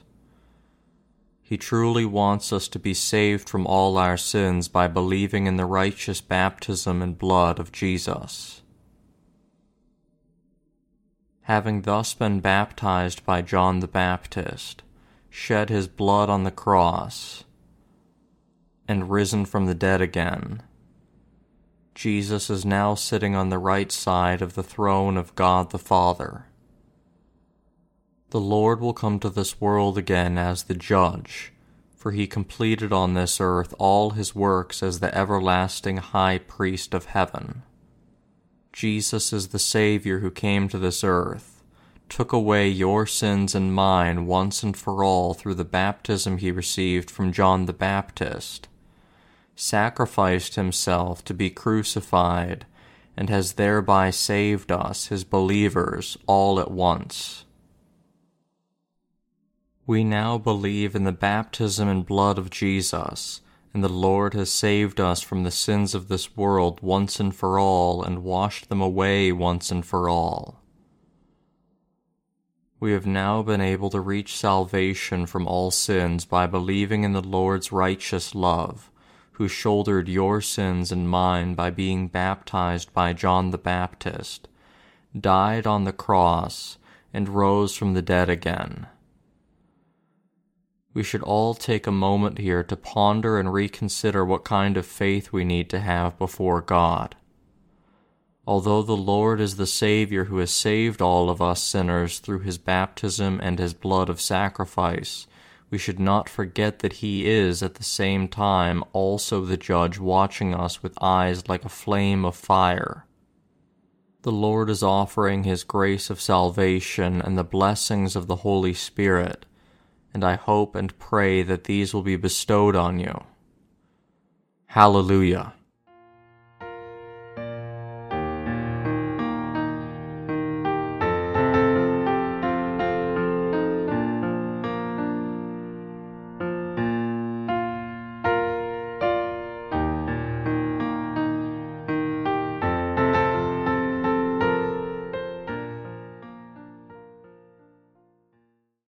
He truly wants us to be saved from all our sins by believing in the righteous baptism and blood of Jesus. Having thus been baptized by John the Baptist, shed his blood on the cross, and risen from the dead again, Jesus is now sitting on the right side of the throne of God the Father. The Lord will come to this world again as the judge, for he completed on this earth all his works as the everlasting high priest of heaven. Jesus is the Savior who came to this earth, took away your sins and mine once and for all through the baptism he received from John the Baptist, sacrificed himself to be crucified, and has thereby saved us, his believers, all at once. We now believe in the baptism and blood of Jesus, and the Lord has saved us from the sins of this world once and for all, and washed them away once and for all. We have now been able to reach salvation from all sins by believing in the Lord's righteous love, who shouldered your sins and mine by being baptized by John the Baptist, died on the cross, and rose from the dead again we should all take a moment here to ponder and reconsider what kind of faith we need to have before God. Although the Lord is the Savior who has saved all of us sinners through his baptism and his blood of sacrifice, we should not forget that he is at the same time also the judge watching us with eyes like a flame of fire. The Lord is offering his grace of salvation and the blessings of the Holy Spirit and I hope and pray that these will be bestowed on you. Hallelujah.